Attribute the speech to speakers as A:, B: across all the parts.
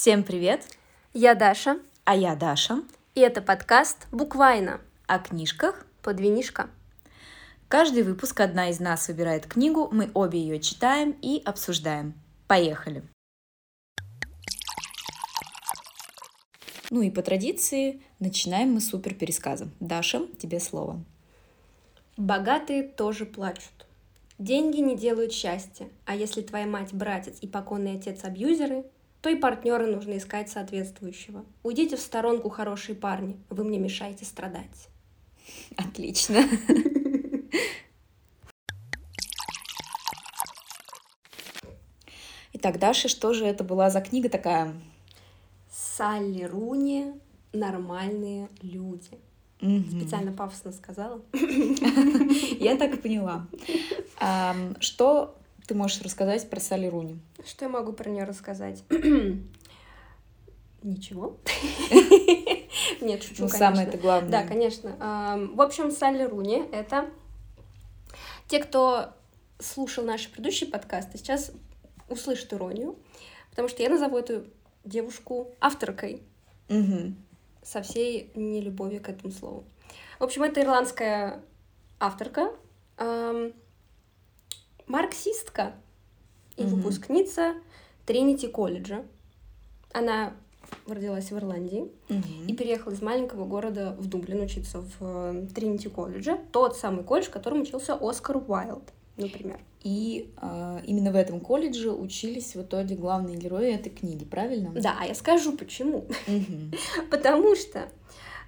A: Всем привет!
B: Я Даша,
A: А я Даша.
B: и это подкаст «Буквально»
A: О книжках.
B: под винишко.
A: Каждый выпуск одна из нас выбирает книгу, мы обе ее читаем и обсуждаем. Поехали! Ну и по традиции начинаем мы супер пересказом. Даша, тебе слово.
B: Богатые тоже плачут. Деньги не делают счастья, а если твоя мать братец и покойный отец абьюзеры, то и партнера нужно искать соответствующего. Уйдите в сторонку, хорошие парни, вы мне мешаете страдать.
A: Отлично. Итак, Даша, что же это была за книга такая?
B: Салли Руни «Нормальные люди».
A: Мгм.
B: Специально пафосно сказала.
A: Я так и поняла. Что ты можешь рассказать про Салли Руни?
B: Что я могу про нее рассказать? Ничего. Нет, шучу,
A: Ну,
B: конечно.
A: самое это главное.
B: Да, конечно. В общем, Салли Руни — это те, кто слушал наши предыдущие подкасты, сейчас услышат иронию, потому что я назову эту девушку авторкой со всей нелюбовью к этому слову. В общем, это ирландская авторка, марксистка и
A: Мгм.
B: выпускница Тринити колледжа. Она родилась в Ирландии
A: Мгм.
B: и переехала из маленького города в Дублин учиться в э, Тринити колледже. Тот самый колледж, в котором учился Оскар Уайлд, например.
A: И а, именно в этом колледже учились в итоге главные герои этой книги, правильно?
B: Да, а я скажу почему.
A: Мгм.
B: Потому что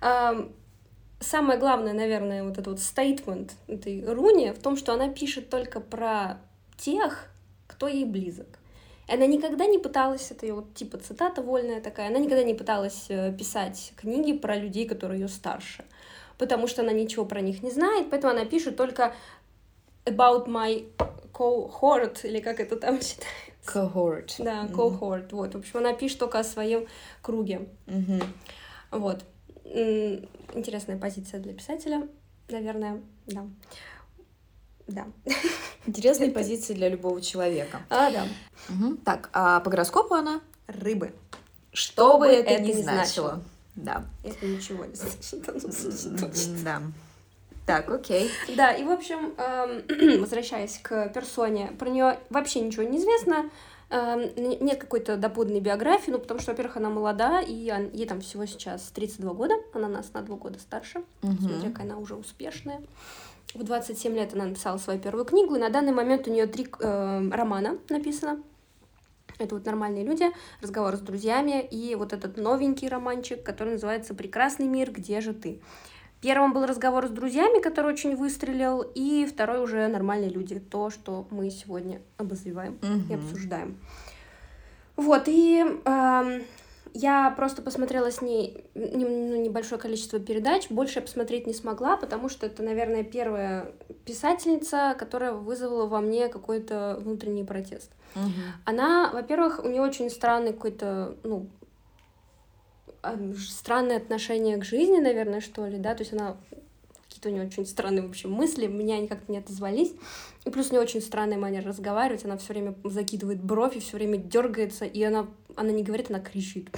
B: ам, самое главное, наверное, вот этот вот стейтмент этой Руни в том, что она пишет только про тех, кто ей близок. Она никогда не пыталась, это ее вот типа цитата вольная такая, она никогда не пыталась э, писать книги про людей, которые ее старше, потому что она ничего про них не знает, поэтому она пишет только about my cohort, или как это там читается.
A: Cohort.
B: Да, cohort, вот. В общем, она пишет только о своем круге.
A: Мгм.
B: Вот. Интересная позиция для писателя, наверное, да. Да.
A: Интересные позиции для любого человека.
B: А, да.
A: Мгм. Так, а по гороскопу она?
B: Рыбы.
A: Что бы это,
B: это
A: ни
B: ни
A: значило. Да.
B: Это ничего не значит.
A: Да. Так, окей.
B: Да, и, в общем, эм, возвращаясь к персоне, про нее вообще ничего не известно. Нет какой-то доподлинной биографии, ну, потому что, во-первых, она молода, и ей там всего сейчас 32 года, она нас на два года старше.
A: Мгм.
B: смотря какая она уже успешная. В 27 лет она написала свою первую книгу, и на данный момент у нее три э, романа написано. Это вот «Нормальные люди», «Разговор с друзьями» и вот этот новенький романчик, который называется «Прекрасный мир, где же ты?». Первым был разговор с друзьями, который очень выстрелил, и второй уже «Нормальные люди», то, что мы сегодня обозреваем и
A: Мгм.
B: обсуждаем. Вот, и эм, я просто посмотрела с ней не- ну, небольшое количество передач, больше я посмотреть не смогла, потому что это, наверное, первая писательница, которая вызвала во мне какой-то внутренний протест.
A: Мгм.
B: Она, во-первых, у нее очень странный какой-то, ну, странное отношение к жизни, наверное, что ли, да, то есть она какие-то у нее очень странные, в общем, мысли, меня они как-то не отозвались. И плюс у нее очень странная манера разговаривать, она все время закидывает бровь и все время дергается, и она, она не говорит, она кричит.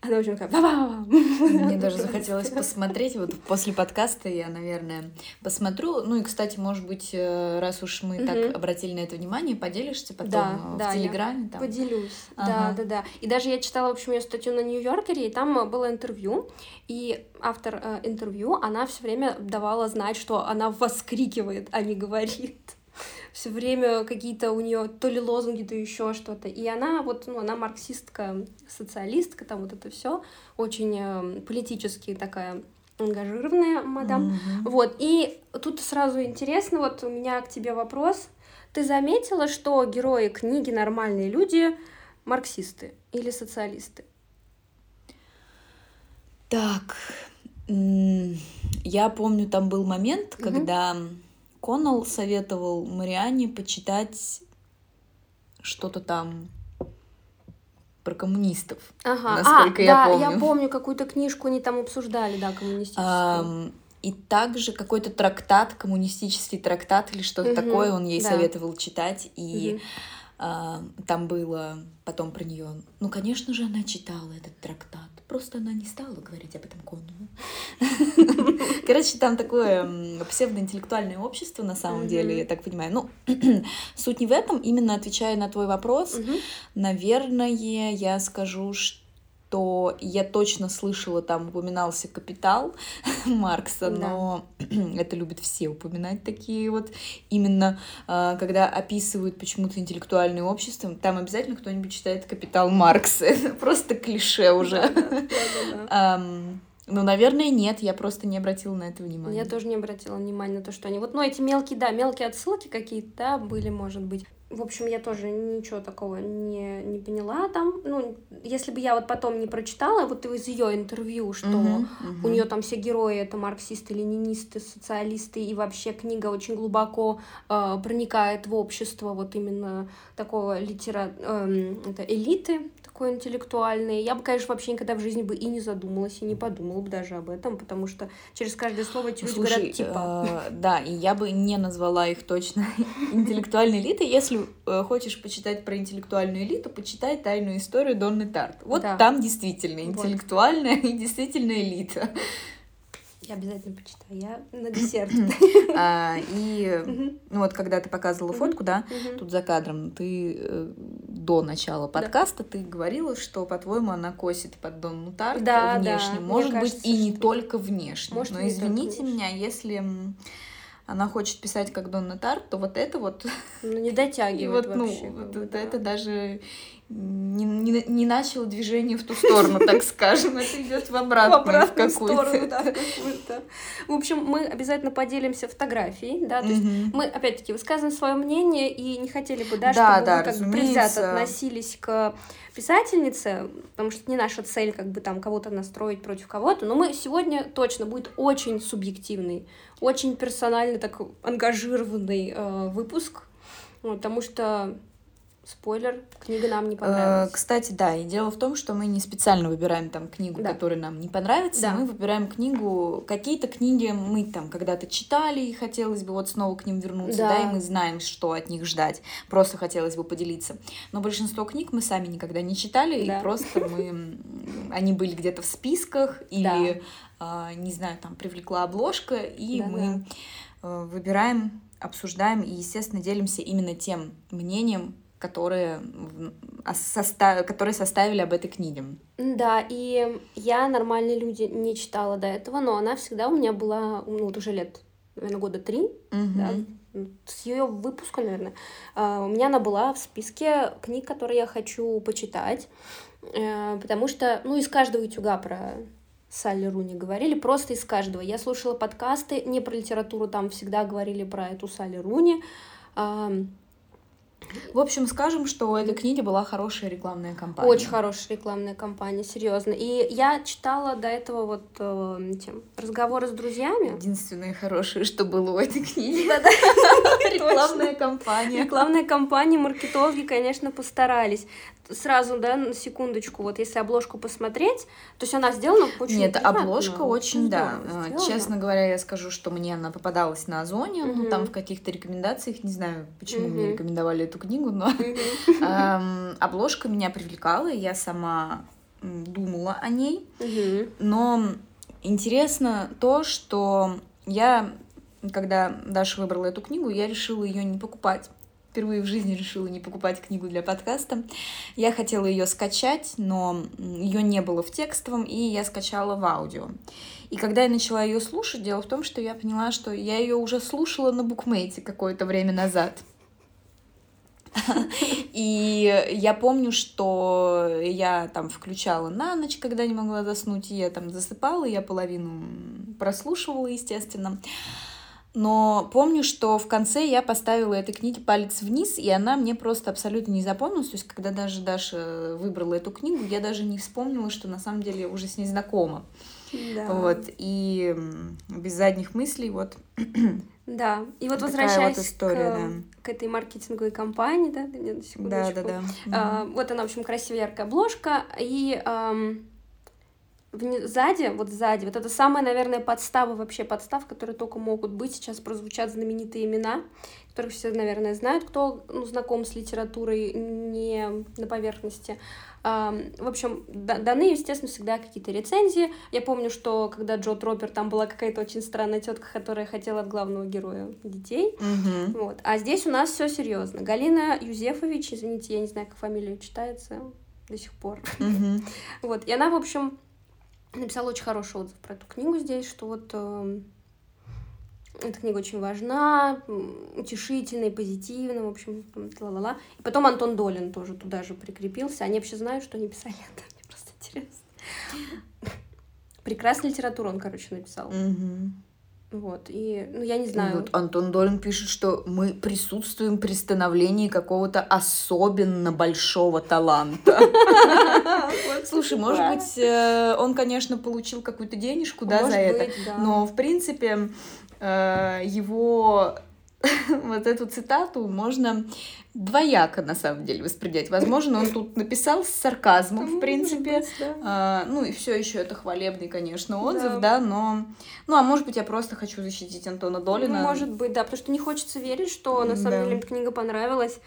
B: Она очень такая...
A: Мне даже захотелось посмотреть. Вот после подкаста я, наверное, посмотрю. Ну и, кстати, может быть, э, раз уж мы так обратили на это внимание, поделишься потом э, в Телеграме. Там.
B: Поделюсь. Да, да, да. И даже я читала, в общем, ее статью на Нью-Йоркере, и там э, было интервью, и автор интервью, она все время давала знать, что она воскрикивает, а не говорит. Все время какие-то у нее то ли лозунги, то еще что-то. И она вот, ну, она марксистка, социалистка, там вот это все очень э, политически такая ангажированная мадам.
A: Мгм.
B: Вот, и тут сразу интересно, вот у меня к тебе вопрос. Ты заметила, что герои книги «Нормальные люди» марксисты или социалисты?
A: Так, я помню, там был момент,
B: Мгм.
A: когда Коннелл советовал Марианне почитать что-то там про коммунистов.
B: Ага,
A: Насколько
B: а,
A: я
B: да,
A: помню.
B: я помню, какую-то книжку они там обсуждали, да, коммунистическую.
A: Ам, И также какой-то трактат, коммунистический трактат или что-то
B: Мгм,
A: такое он ей
B: да.
A: советовал читать. И
B: Мгм.
A: А, там было потом про нее. Ну, конечно же, она читала этот трактат. Просто она не стала говорить об этом Коннелу. Короче, там такое псевдоинтеллектуальное общество на самом деле, я так понимаю. Ну, суть не в этом, именно отвечая на твой вопрос, наверное, я скажу, что то я точно слышала, там упоминался «Капитал» Маркса, но это любят все упоминать такие вот. Именно э, когда описывают почему-то интеллектуальное общество, там обязательно кто-нибудь читает «Капитал» Маркса. Это просто клише уже. Ну, наверное, нет, я просто не обратила на это внимания.
B: Я тоже не обратила внимания на то, что они... Вот, ну, эти мелкие, да, мелкие отсылки какие-то, да, были, может быть. В общем, я тоже ничего такого не, не поняла там. Ну, если бы я вот потом не прочитала вот из ее интервью, что uh-huh, uh-huh. у нее там все герои это марксисты, ленинисты, социалисты, и вообще книга очень глубоко э, проникает в общество вот именно такого литера... Э, это элиты, такой интеллектуальный. Я бы, конечно, вообще никогда в жизни бы и не задумалась, и не подумала бы даже об этом, потому что через каждое слово эти люди Слушай, говорят типа.
A: Э, да, и я бы не назвала их точно интеллектуальной элитой. Если э, хочешь почитать про интеллектуальную элиту, почитай тайную историю Донны Тарт. Вот да. там действительно интеллектуальная вот. и действительно элита.
B: Я обязательно почитаю. Я на десерт.
A: А, и ну вот когда ты показывала фотку, да, тут за кадром, ты э, до начала подкаста ты говорила, что, по-твоему, она косит под Дон Тарт внешне. Может быть, и не только внешне. Но извините меня, если она хочет писать как Донна Тарт, то вот это вот...
B: Ну, не дотягивает вот, вообще.
A: Ну, вот, это даже не, не, не начало движение в ту сторону, так скажем, это идет в обратную, в обратную в сторону,
B: да, в какую-то. В общем, мы обязательно поделимся фотографией, да, то есть мы, опять-таки, высказываем свое мнение и не хотели бы, да, чтобы да, вы как бы предвзято относились к писательнице, потому что не наша цель как бы там кого-то настроить против кого-то, но мы сегодня точно будет очень субъективный, очень персональный, так ангажированный э, выпуск, потому что Спойлер, книга нам не э, понравилась.
A: Кстати, да, и дело в том, что мы не специально выбираем там книгу, да. которая нам не понравится, да. мы выбираем книгу, какие-то книги мы там когда-то читали, и хотелось бы вот снова к ним вернуться, да. да, и мы знаем, что от них ждать, просто хотелось бы поделиться. Но большинство книг мы сами никогда не читали, да. и просто мы, они были где-то в списках, или, да. не знаю, там привлекла обложка, и да, мы да. Э, выбираем, обсуждаем и, естественно, делимся именно тем мнением, которые, состав... которые составили об этой книге.
B: Да, и я «Нормальные люди» не читала до этого, но она всегда у меня была, ну, вот уже лет, наверное, года три, угу. да, с ее выпуска, наверное. А, у меня она была в списке книг, которые я хочу почитать, э, потому что, ну, из каждого утюга про Салли Руни говорили, просто из каждого. Я слушала подкасты, не про литературу, там всегда говорили про эту Салли Руни,
A: в общем, скажем, что у этой книги была хорошая рекламная кампания.
B: Очень хорошая рекламная кампания, серьезно. И я читала до этого вот э, тем, разговоры с друзьями.
A: Единственное хорошее, что было у этой книги. Рекламная кампания.
B: Рекламная кампания, маркетологи, конечно, постарались сразу, да, на секундочку, вот если обложку посмотреть, то есть она сделана очень
A: Нет, обложка очень, да. Сделана. Честно говоря, я скажу, что мне она попадалась на Озоне, угу. ну, там в каких-то рекомендациях, не знаю, почему угу. мне рекомендовали эту книгу, но обложка меня привлекала, я сама думала о ней, но интересно то, что я, когда Даша выбрала эту книгу, я решила ее не покупать впервые в жизни решила не покупать книгу для подкаста. Я хотела ее скачать, но ее не было в текстовом, и я скачала в аудио. И когда я начала ее слушать, дело в том, что я поняла, что я ее уже слушала на букмейте какое-то время назад. И я помню, что я там включала на ночь, когда не могла заснуть, и я там засыпала, я половину прослушивала, естественно. Но помню, что в конце я поставила этой книге палец вниз, и она мне просто абсолютно не запомнилась. То есть, когда даже Даша выбрала эту книгу, я даже не вспомнила, что на самом деле я уже с ней знакома. Да. Вот, и без задних мыслей, вот.
B: Да, и вот возвращаясь вот история, к, да. к этой маркетинговой кампании, да, мне на секундочку. Да, да, да. А, вот она, в общем, красивая яркая обложка, и... Ам сзади, вот сзади, вот это самая, наверное, подстава, вообще подстав, которые только могут быть. Сейчас прозвучат знаменитые имена, которых все, наверное, знают, кто ну, знаком с литературой не на поверхности. В общем, даны, естественно, всегда какие-то рецензии. Я помню, что когда Джо Тропер, там была какая-то очень странная тетка, которая хотела от главного героя детей.
A: Угу.
B: Вот. А здесь у нас все серьезно. Галина Юзефович, извините, я не знаю, как фамилия читается до сих пор.
A: Угу.
B: Вот. И она, в общем, написала очень хороший отзыв про эту книгу здесь, что вот э, эта книга очень важна, утешительная, позитивная, в общем, ла-ла-ла. И потом Антон Долин тоже туда же прикрепился. Они вообще знают, что они писали это. Мне просто интересно. Прекрасная литература он, короче, написал.
A: Угу.
B: Вот, и, ну, я не знаю. Вот
A: Антон Долин пишет, что мы присутствуем при становлении какого-то особенно большого таланта. Слушай, может быть, э, он, конечно, получил какую-то денежку, да, за это, но, в принципе, э, его вот эту цитату можно двояко, на самом деле, воспринять. Возможно, он тут написал с сарказмом, в принципе. А, ну, и все еще это хвалебный, конечно, отзыв, да. но... Ну, а может быть, я просто хочу защитить Антона Долина.
B: Ну, может быть, да, потому что не хочется верить, что на самом деле книга понравилась.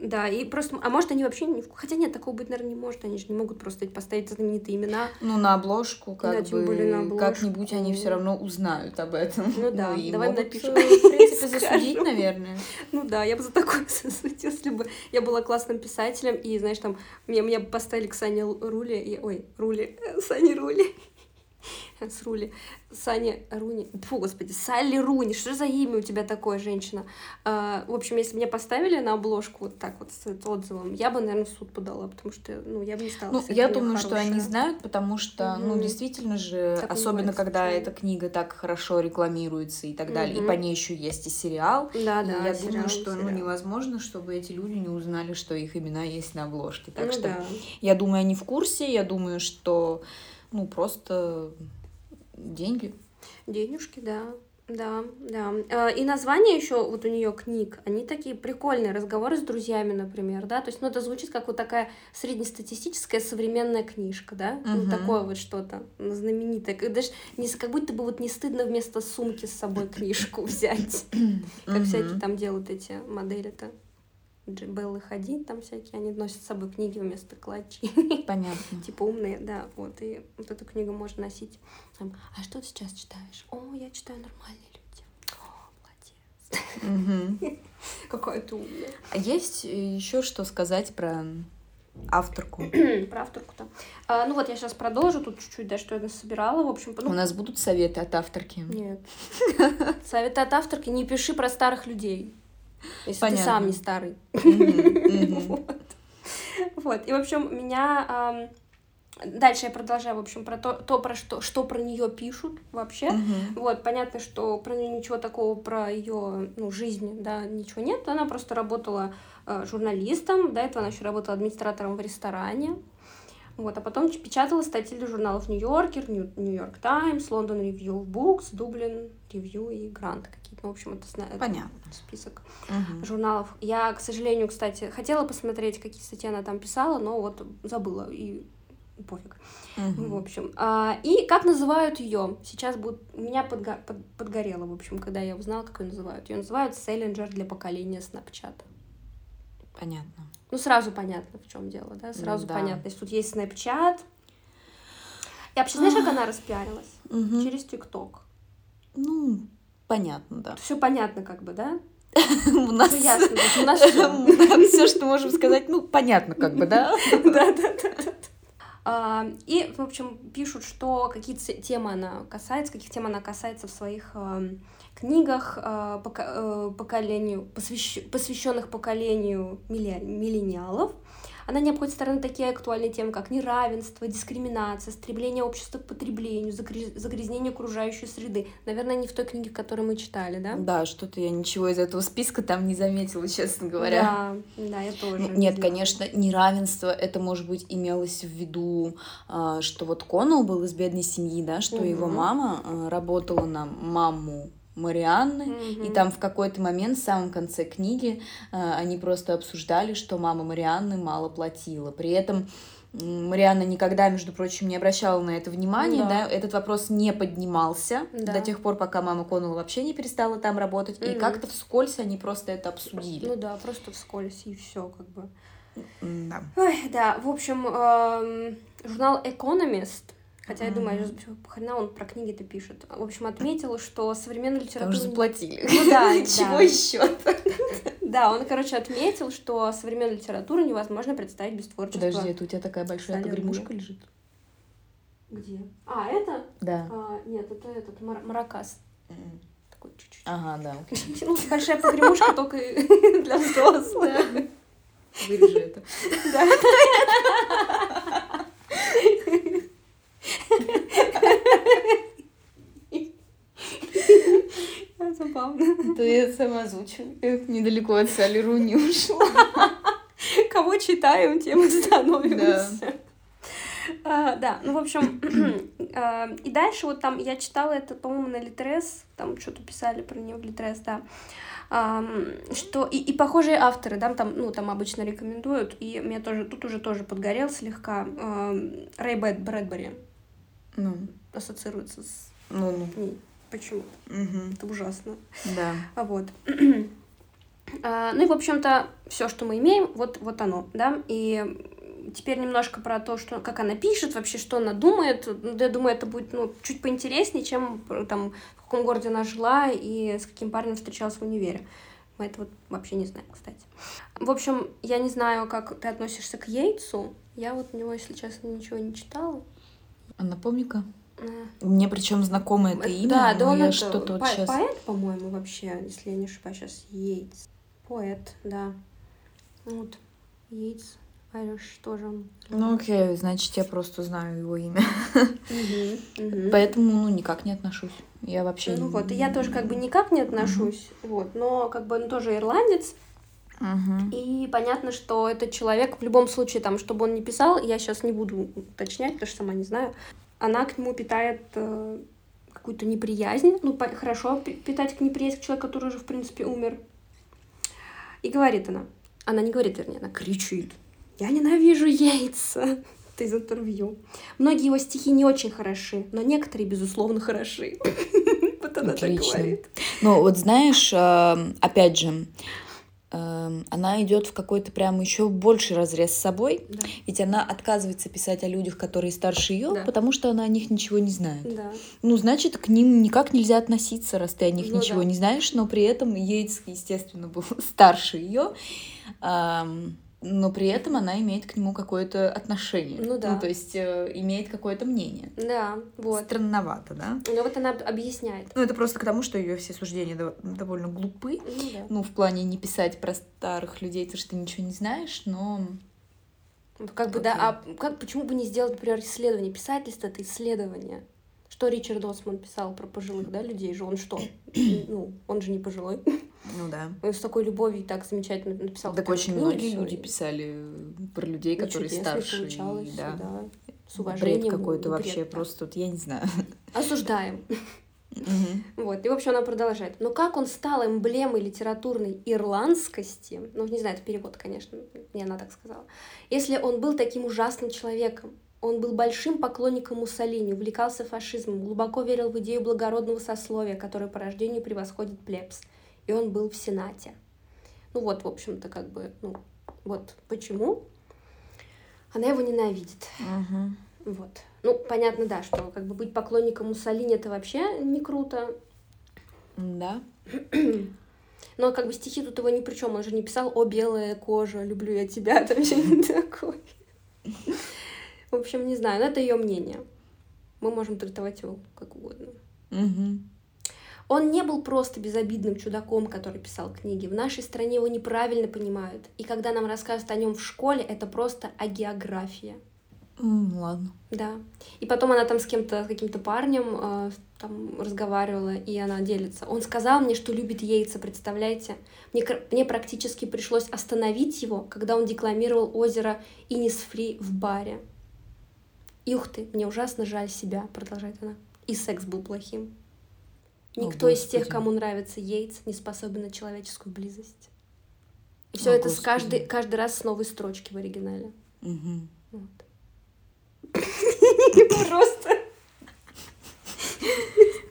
B: Да, и просто, а может они вообще, не... хотя нет, такого быть, наверное, не может, они же не могут просто поставить знаменитые имена.
A: Ну, на обложку, как да, бы, более на обложку. как-нибудь они все равно узнают об этом.
B: Ну да,
A: ну,
B: давай напишем.
A: В принципе, засудить, наверное.
B: Ну да, я бы за такое засудила, если бы я была классным писателем, и, знаешь, там, меня, меня поставили к Сане Руле, и, ой, Руле, Сане Руле, с Рули, Саня Руни, фу, господи, Салли Руни, что за имя у тебя такое, женщина? А, в общем, если меня поставили на обложку вот так вот с отзывом, я бы, наверное, в суд подала, потому что, ну, я бы не стала.
A: Ну, я думаю, хорошая. что они знают, потому что, угу. ну, действительно же, так особенно когда эта книга так хорошо рекламируется и так далее, и по ней еще есть и сериал.
B: Да, да.
A: Я сериал, думаю, что, сериал. ну, невозможно, чтобы эти люди не узнали, что их имена есть на обложке. Так
B: ну,
A: что,
B: да.
A: я думаю, они в курсе, я думаю, что, ну, просто деньги.
B: Денежки, да. Да, да. А, и названия еще вот у нее книг, они такие прикольные, разговоры с друзьями, например, да, то есть, ну, это звучит как вот такая среднестатистическая современная книжка, да, угу. ну, такое вот что-то знаменитое, даже не, как будто бы вот не стыдно вместо сумки с собой книжку взять, как всякие там делают эти модели-то. Беллы ходить там всякие, они носят с собой книги вместо клатчей.
A: Понятно.
B: типа умные, да, вот, и вот эту книгу можно носить. Там, а что ты сейчас читаешь? О, я читаю нормальные люди. О, молодец. Какая ты умная.
A: А есть еще что сказать про авторку.
B: Про авторку-то. А, ну вот я сейчас продолжу тут чуть-чуть, да, что я собирала. В общем,
A: ну... У нас будут советы от авторки.
B: Нет. Советы от авторки не пиши про старых людей. Если Понятно. ты сам не старый. Вот. И, в общем, меня... Дальше я продолжаю, в общем, про то, то про что, что про нее пишут вообще.
A: Uh-huh.
B: Вот, понятно, что про нее ничего такого про ее ну, жизнь, да, ничего нет. Она просто работала э, журналистом, до этого она еще работала администратором в ресторане. Вот, а потом печатала статьи для журналов Нью-Йоркер, Нью-Йорк Таймс, Лондон Ревью Букс, Дублин Ревью и Грант какие-то. Ну, в общем, это,
A: Понятно.
B: список
A: угу.
B: журналов. Я, к сожалению, кстати, хотела посмотреть, какие статьи она там писала, но вот забыла и пофиг.
A: Угу.
B: В общем. А, и как называют ее? Сейчас будет. У меня подго... под... подгорело, в общем, когда я узнала, как ее называют. Ее называют Селлинджер для поколения Снапчата.
A: Понятно.
B: Ну, сразу понятно, в чем дело, да? Сразу да. понятно. Если тут есть Snapchat. И вообще, знаешь, как она распиарилась?
A: Угу.
B: Через ТикТок.
A: Ну, понятно, да.
B: Все понятно, как бы, да?
A: У нас все, что можем сказать, ну, понятно, как бы, да?
B: Да, да, да. А, и, в общем, пишут, что какие темы она касается, каких тем она касается в своих книгах, э, э, поколению, посвященных поколению миллениалов. Она не обходит стороны такие актуальные темы, как неравенство, дискриминация, стремление общества к потреблению, загрязнение окружающей среды. Наверное, не в той книге, которую мы читали, да?
A: Да, что-то я ничего из этого списка там не заметила, честно говоря.
B: Да, да, я тоже.
A: Ну, нет, конечно, неравенство, это, может быть, имелось в виду, а, что вот Коннелл был из бедной семьи, да, что угу. его мама а, работала на маму Марианны,
B: mm-hmm.
A: и там в какой-то момент, в самом конце книги, э, они просто обсуждали, что мама Марианны мало платила. При этом Марианна никогда, между прочим, не обращала на это внимания, да. да? Этот вопрос не поднимался да. до тех пор, пока мама Коннелла вообще не перестала там работать, mm-hmm. и как-то вскользь они просто это обсудили.
B: Ну да, просто вскользь, и все как бы.
A: Да.
B: Ой, да, в общем, эм, журнал Economist Хотя я думаю, хрена он про книги-то пишет. В общем, отметил, что современная литература...
A: Там заплатили. Ну да, Чего еще
B: Да, он, короче, отметил, что современную литературу невозможно представить без творчества.
A: Подожди, это у тебя такая большая погремушка лежит?
B: Где? А, это?
A: Да.
B: А, нет, это этот маракас. Такой чуть-чуть.
A: Ага, да.
B: Ну, большая погремушка только для взрослых.
A: Вырежи это. Да.
B: Забавно.
A: То я сама озвучиваю. Недалеко от Сали Руни ушла.
B: Кого читаем, тем и становимся. Да. А, да, ну, в общем, а, и дальше вот там я читала это, по-моему, на Литрес, там что-то писали про нее в Литрес, да, а, что и, и похожие авторы, да, там, ну, там обычно рекомендуют, и меня тоже, тут уже тоже подгорел слегка, Рэй Брэдбери,
A: ну.
B: ассоциируется с
A: ну, ну.
B: ней почему-то.
A: Угу.
B: Это ужасно.
A: Да.
B: А вот. а, ну и, в общем-то, все, что мы имеем, вот, вот оно, да, и теперь немножко про то, что, как она пишет, вообще, что она думает. Я думаю, это будет ну, чуть поинтереснее, чем там, в каком городе она жила и с каким парнем встречалась в универе. Мы это вот вообще не знаем, кстати. В общем, я не знаю, как ты относишься к Йейтсу. Я вот у него, если честно, ничего не читала.
A: А напомни-ка. А. Мне причем знакомо это имя,
B: да, да,
A: но
B: я
A: что-то
B: вот сейчас... Поэт, по-моему, вообще, если я не ошибаюсь, сейчас Йейтс. Поэт, да. Вот, Йейтс. Irish тоже.
A: Ну окей, значит, я просто знаю его имя. Поэтому, ну, никак не отношусь. Я вообще...
B: Ну вот, и я тоже как бы никак не отношусь, вот, но как бы он тоже ирландец,
A: Угу.
B: И понятно, что этот человек в любом случае, там, чтобы он не писал, я сейчас не буду уточнять, потому что сама не знаю, она к нему питает э, какую-то неприязнь. Ну, по- хорошо питать к неприязнь к человеку, который уже, в принципе, умер. И говорит она, она не говорит, вернее, она кричит. Я ненавижу яйца. Это из интервью. Многие его стихи не очень хороши, но некоторые, безусловно, хороши. Вот она так говорит.
A: Ну, вот знаешь, э, опять же, она идет в какой-то прям еще больший разрез с собой,
B: да.
A: ведь она отказывается писать о людях, которые старше ее,
B: да.
A: потому что она о них ничего не знает.
B: Да.
A: Ну, значит, к ним никак нельзя относиться, раз ты о них
B: ну,
A: ничего
B: да.
A: не знаешь, но при этом Йейтс, естественно, был старше ее. Но при этом она имеет к нему какое-то отношение.
B: Ну да.
A: Ну, то есть э, имеет какое-то мнение.
B: Да, вот.
A: Странновато, да?
B: Ну вот она объясняет.
A: Ну это просто к тому, что ее все суждения дов- довольно глупы.
B: Ну, да.
A: ну в плане не писать про старых людей, то что ты ничего не знаешь, но...
B: Как бы, да, а как, почему бы не сделать, например, исследование? Писательство — это исследование. Что Ричард Осман писал про пожилых, да, людей же? Он что? ну, он же не пожилой.
A: Ну да.
B: Он с такой любовью и так замечательно написал.
A: Так очень многие люди писали про людей,
B: Ну,
A: которые
B: чудесно
A: старше. и, да.
B: да. С уважением.
A: Бред какой-то вообще,
B: бред,
A: просто вот я не знаю.
B: Осуждаем.
A: Мгм.
B: Вот, и, в общем, она продолжает. Но как он стал эмблемой литературной ирландскости, ну, не знаю, это перевод, конечно, не она так сказала, если он был таким ужасным человеком, он был большим поклонником Муссолини, увлекался фашизмом, глубоко верил в идею благородного сословия, которое по рождению превосходит плебс. И он был в Сенате. Ну вот, в общем-то, как бы, ну, вот почему она его ненавидит.
A: Мгм.
B: Вот. Ну, понятно, да, что как бы быть поклонником Муссолини это вообще не круто.
A: Да.
B: Но как бы стихи тут его ни при чем. Он же не писал «О, белая кожа, люблю я тебя», там что-нибудь такое. В общем, не знаю, но это ее мнение. Мы можем трактовать его как угодно.
A: Мгм.
B: Он не был просто безобидным чудаком, который писал книги. В нашей стране его неправильно понимают. И когда нам рассказывают о нем в школе, это просто агеография.
A: М, Ладно.
B: Да. И потом она там с кем-то, с каким-то парнем э, там разговаривала, и она делится. Он сказал мне, что любит яйца, представляете? Мне, мне практически пришлось остановить его, когда он декламировал озеро Инисфри в баре. Ух ты, мне ужасно жаль себя, продолжает она. И секс был плохим.
A: О,
B: Никто из тех, кому нравится яйц, не способен на человеческую близость. И все
A: О,
B: это с
A: Господи.
B: каждый, каждый раз с новой строчки в оригинале. Вот. Просто.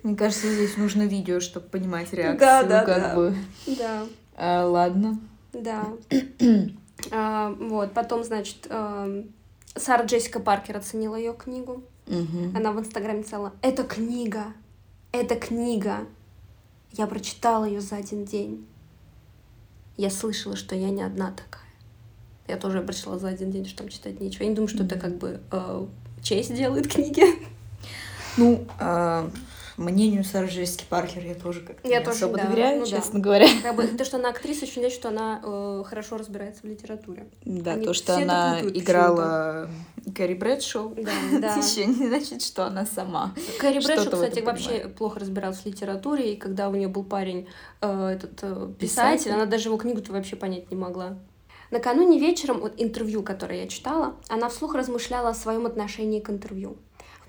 A: Мне кажется, здесь нужно видео, чтобы понимать реакцию. Да, да, как да. бы. Да. А, ладно.
B: Да. а, вот, потом, значит, э, Сара Джессика Паркер оценила ее книгу. Угу. Она в Инстаграме писала, это книга, это книга. Я прочитала ее за один день. Я слышала, что я не одна такая. Я тоже прочитала за один день, что там читать нечего. Я не думаю, что это как бы э, честь делает книги.
A: Ну, э, мнению Сары Джессики Паркер я тоже как-то я не тоже, особо да. доверяю, ну, честно да. говоря.
B: Как бы, то, что она актриса, очень значит, что она э, хорошо разбирается в литературе.
A: Да, Они то, что она играла Кэрри Брэдшоу, да, да. еще не значит, что она сама.
B: Кэрри Брэдшоу, кстати, вообще плохо разбиралась в литературе, и когда у нее был парень, э, этот э, писатель, писатель, она даже его книгу-то вообще понять не могла. Накануне вечером от интервью, которое я читала, она вслух размышляла о своем отношении к интервью.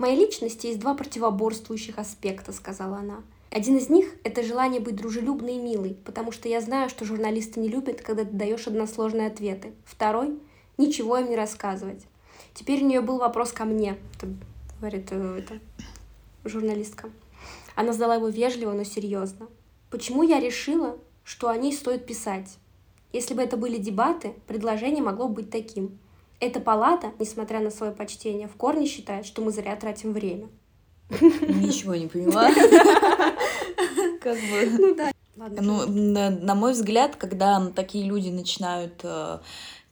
B: Моей личности есть два противоборствующих аспекта, сказала она. Один из них — это желание быть дружелюбной и милой, потому что я знаю, что журналисты не любят, когда ты даешь односложные ответы. Второй — ничего им не рассказывать. Теперь у нее был вопрос ко мне, это, говорит э, это, журналистка. Она задала его вежливо, но серьезно. Почему я решила, что о ней стоит писать? Если бы это были дебаты, предложение могло быть таким. Эта палата, несмотря на свое почтение, в корне считает, что мы зря тратим время.
A: Ничего не поняла. Как бы. Ну да. ну, на, на мой взгляд, когда такие люди начинают э,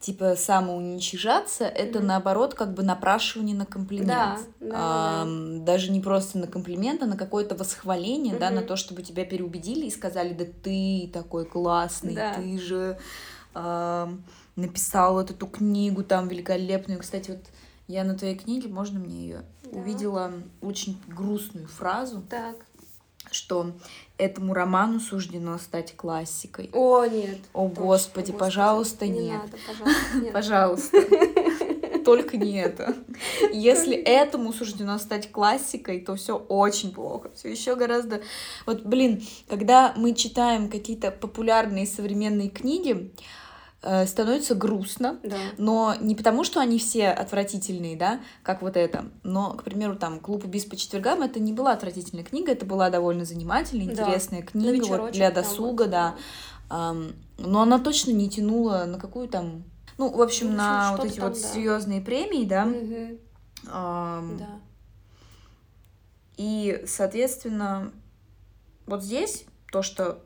A: типа самоуничижаться, mm-hmm. это наоборот как бы напрашивание на комплимент. Да, да, а, да. Даже не просто на комплимент, а на какое-то восхваление, mm-hmm. да, на то, чтобы тебя переубедили и сказали, да ты такой классный, да. ты же написал вот эту книгу там великолепную. Кстати, вот я на твоей книге, можно мне ее, да. увидела очень грустную фразу. Так. Что этому роману суждено стать классикой.
B: О, нет.
A: О, точно, Господи, Господи, пожалуйста, не нет. Надо, пожалуйста, нет. Пожалуйста. Только не это. Если этому суждено стать классикой, то все очень плохо. Все еще гораздо. Вот, блин, когда мы читаем какие-то популярные современные книги, становится грустно, да. но не потому, что они все отвратительные, да, как вот это, но, к примеру, там «Клуб убийств по четвергам» это не была отвратительная книга, это была довольно занимательная, интересная да. книга вот, для досуга, да, um, но она точно не тянула на какую там, ну, в общем, ну, на вот эти там, вот да. серьезные премии, да, угу. um, да. И, соответственно, вот здесь то, что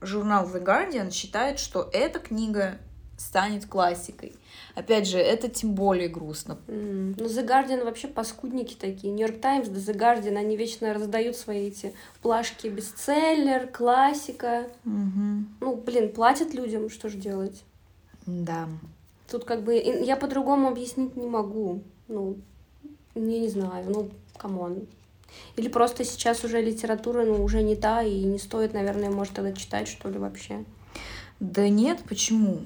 A: журнал The Guardian считает, что эта книга станет классикой. Опять же, это тем более грустно.
B: Mm. Ну, The Guardian вообще паскудники такие. York Times, да The Guardian, они вечно раздают свои эти плашки бестселлер, классика. Mm-hmm. Ну, блин, платят людям, что же делать? Да. Тут как бы я по-другому объяснить не могу. Ну, я не знаю, ну, come on. Или просто сейчас уже литература, ну, уже не та, и не стоит, наверное, может, тогда читать, что ли, вообще?
A: Да нет, почему?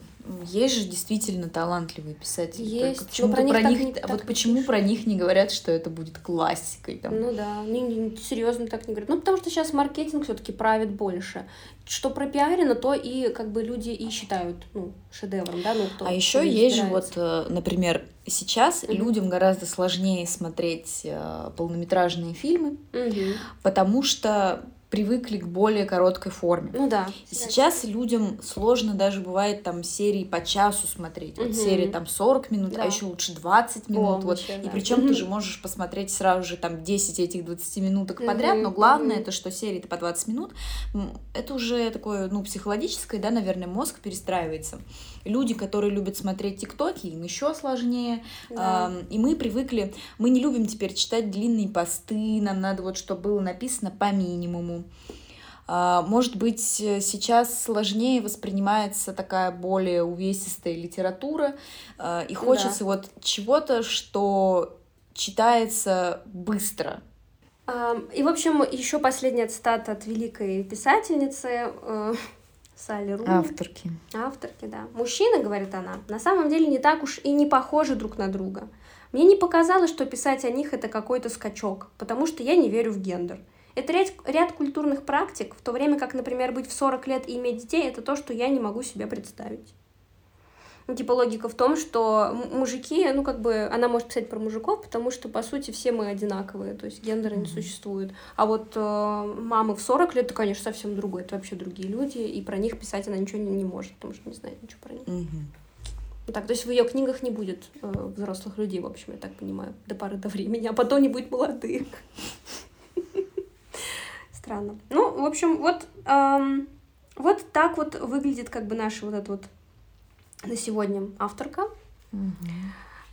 A: Есть же действительно талантливые писатели. Есть. Почему про, про них, не, вот почему про них не говорят, что это будет классикой? Там?
B: Ну да, не, не, серьезно так не говорят. Ну потому что сейчас маркетинг все-таки правит больше. Что пропиарено, то и как бы люди и считают ну, шедевром, да, ну кто.
A: А еще есть же вот, э, например, сейчас mm-hmm. людям гораздо сложнее смотреть э, полнометражные фильмы, mm-hmm. потому что привыкли к более короткой форме.
B: Ну да.
A: Сейчас да. людям сложно даже бывает там серии по часу смотреть. Вот угу. серия там 40 минут, а да. а еще лучше 20 минут. О, вот. Вообще, да. И причем ты же можешь посмотреть сразу же там 10 этих 20 минуток подряд, но главное угу. это, что серии-то по 20 минут, это уже такое, ну, психологическое, да, наверное, мозг перестраивается. Люди, которые любят смотреть тиктоки, им еще сложнее. Да. Э, и мы привыкли, мы не любим теперь читать длинные посты, нам надо вот, чтобы было написано по минимуму а, может быть, сейчас сложнее воспринимается такая более увесистая литература, а, и хочется да. вот чего-то, что читается быстро.
B: И, в общем, еще последняя цитата от великой писательницы э, Салли Руни.
A: Авторки.
B: Авторки, да. Мужчины, говорит она, на самом деле не так уж и не похожи друг на друга. Мне не показалось, что писать о них это какой-то скачок, потому что я не верю в гендер. Это ряд, ряд культурных практик, в то время как, например, быть в 40 лет и иметь детей – это то, что я не могу себе представить. Ну, типа логика в том, что мужики, ну как бы она может писать про мужиков, потому что по сути все мы одинаковые, то есть гендера не существует. А вот э, мамы в 40 лет, это, конечно, совсем другое, это вообще другие люди, и про них писать она ничего не, не может, потому что не знает ничего про них. Mm-hmm. Так, то есть в ее книгах не будет э, взрослых людей, в общем, я так понимаю, до поры до времени, а потом не будет молодых. Странно. Ну, в общем, вот вот так вот выглядит как бы наша вот эта вот на сегодня авторка.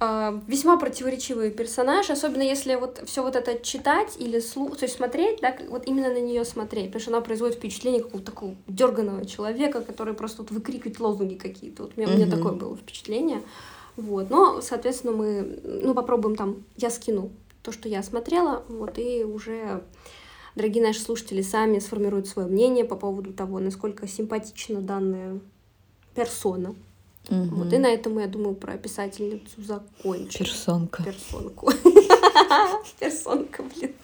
B: Uh, весьма противоречивый персонаж, особенно если вот все вот это читать или слушать, то есть смотреть, да, вот именно на нее смотреть, потому что она производит впечатление какого-то такого дерганого человека, который просто вот выкрикивает лозунги какие-то. Вот у меня, uh-huh. у меня такое было впечатление. Вот, но, соответственно, мы, ну, попробуем там, я скину то, что я смотрела, вот, и уже дорогие наши слушатели сами сформируют свое мнение по поводу того, насколько симпатична данная персона. Угу. Вот и на этом, я думаю, про писательницу закончим.
A: Персонка.
B: Персонку. Персонка, блин.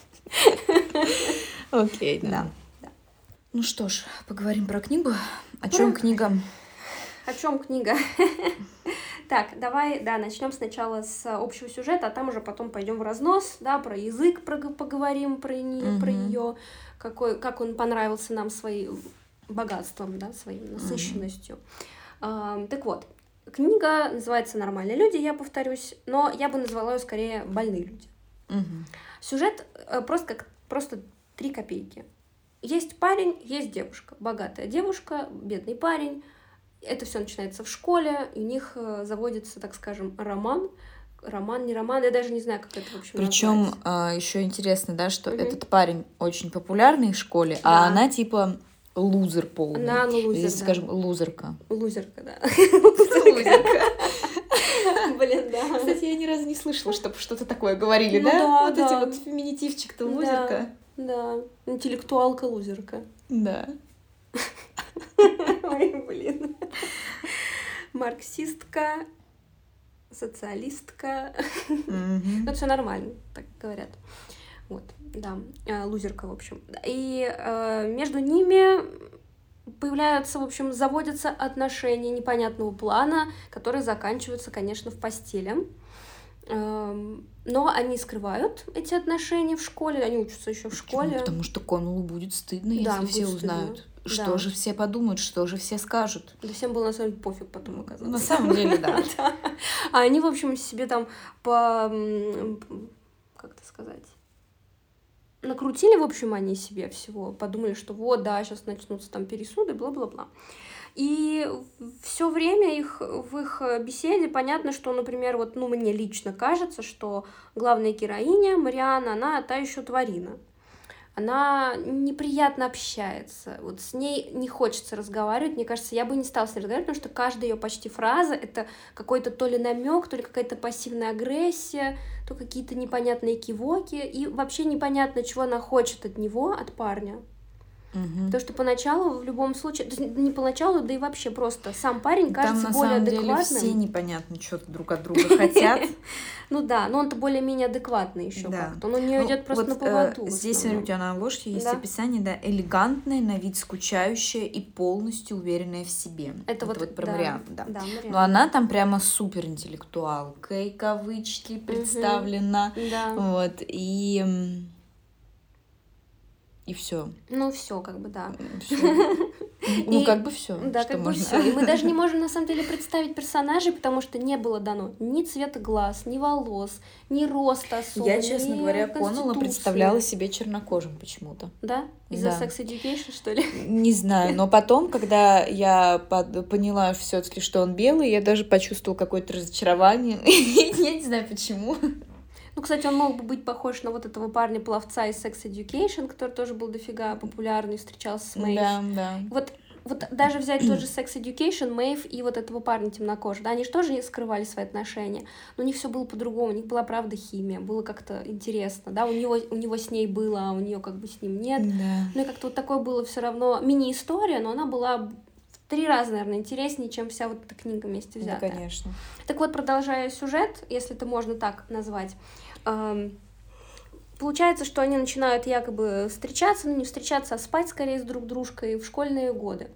A: Окей, да. Ну что ж, поговорим про книгу. О чем книга?
B: О чем книга? Так, давай, да, начнем сначала с общего сюжета, а там уже потом пойдем в разнос, да, про язык про поговорим, про, не, угу. про ее, какой, как он понравился нам своим богатством, да, своей насыщенностью. Угу. Так вот, книга называется «Нормальные люди», я повторюсь, но я бы назвала ее скорее «Больные люди». Угу. Сюжет э, просто как просто три копейки. Есть парень, есть девушка. Богатая девушка, бедный парень. Это все начинается в школе, и у них э, заводится, так скажем, роман. Роман, не роман, я даже не знаю, как это вообще
A: Причем а, еще интересно, да, что угу. этот парень очень популярный в школе, а да. а она типа лузер полный.
B: Она ну, лузер,
A: Здесь, да. скажем, лузерка.
B: Лузерка, да. Лузерка.
A: Блин, да. Кстати, я ни разу не слышала, чтобы что-то такое говорили, ну, да? да? Вот да. эти вот феминитивчик-то лузерка.
B: Да, да. Интеллектуалка-лузерка.
A: Да.
B: Ой, блин. Марксистка, социалистка. Mm-hmm. Ну, все нормально, так говорят. Вот, да, э, лузерка, в общем. И э, между ними появляются, в общем, заводятся отношения непонятного плана, которые заканчиваются, конечно, в постели. Эм, но они скрывают эти отношения в школе, они учатся еще в школе. Почему?
A: Потому что Коннеллу будет стыдно, если да, все узнают. Стыдно. Что да. же все подумают, что же все скажут.
B: Да всем было на самом деле пофиг потом оказалось.
A: На самом деле, да.
B: А они, в общем, себе там по... Как это сказать? Накрутили, в общем, они себе всего, подумали, что вот, да, сейчас начнутся там пересуды, бла-бла-бла. И все время их, в их беседе понятно, что, например, вот, ну, мне лично кажется, что главная героиня, Мариана, она та еще тварина она неприятно общается. Вот с ней не хочется разговаривать. Мне кажется, я бы не стала с ней разговаривать, потому что каждая ее почти фраза это какой-то то ли намек, то ли какая-то пассивная агрессия, то какие-то непонятные кивоки. И вообще непонятно, чего она хочет от него, от парня. Угу. Потому что поначалу, в любом случае, не поначалу, да и вообще просто сам парень кажется Там, на более самом адекватным.
A: Деле, все непонятно, что друг от друга хотят.
B: Ну да, но он-то более-менее адекватный еще как-то. Он у нее идет просто на э, поводу.
A: Здесь, смотрю, у тебя на обложке есть описание, да, элегантная, на вид скучающая и полностью уверенная в себе.
B: Это вот
A: про Мариану, да. Но она там прямо супер интеллектуалка, и кавычки представлена. Вот, и и все.
B: Ну, все, как бы, да.
A: Ну, как бы все.
B: Да, как бы все. И мы даже не можем на самом деле представить персонажей, потому что не было дано ни цвета глаз, ни волос, ни роста особо.
A: Я, честно говоря, Коннелла представляла себе чернокожим почему-то.
B: Да? Из-за Sex Education, что ли?
A: Не знаю, но потом, когда я поняла все-таки, что он белый, я даже почувствовала какое-то разочарование. Я не знаю почему.
B: Ну, кстати, он мог бы быть похож на вот этого парня-пловца из Sex Education, который тоже был дофига популярный, встречался с Мэйв.
A: Да, да.
B: Вот вот даже взять тот же Sex Education, Мэйв и вот этого парня темнокожего, да, они же тоже не скрывали свои отношения, но у них все было по-другому, у них была правда химия, было как-то интересно, да, у него, у него с ней было, а у нее как бы с ним нет,
A: да.
B: ну и как-то вот такое было все равно мини-история, но она была три раза, наверное, интереснее, чем вся вот эта книга вместе взятая.
A: Да, конечно.
B: Так вот, продолжая сюжет, если это можно так назвать, Получается, что они начинают якобы встречаться, ну не встречаться, а спать скорее с друг дружкой в школьные годы.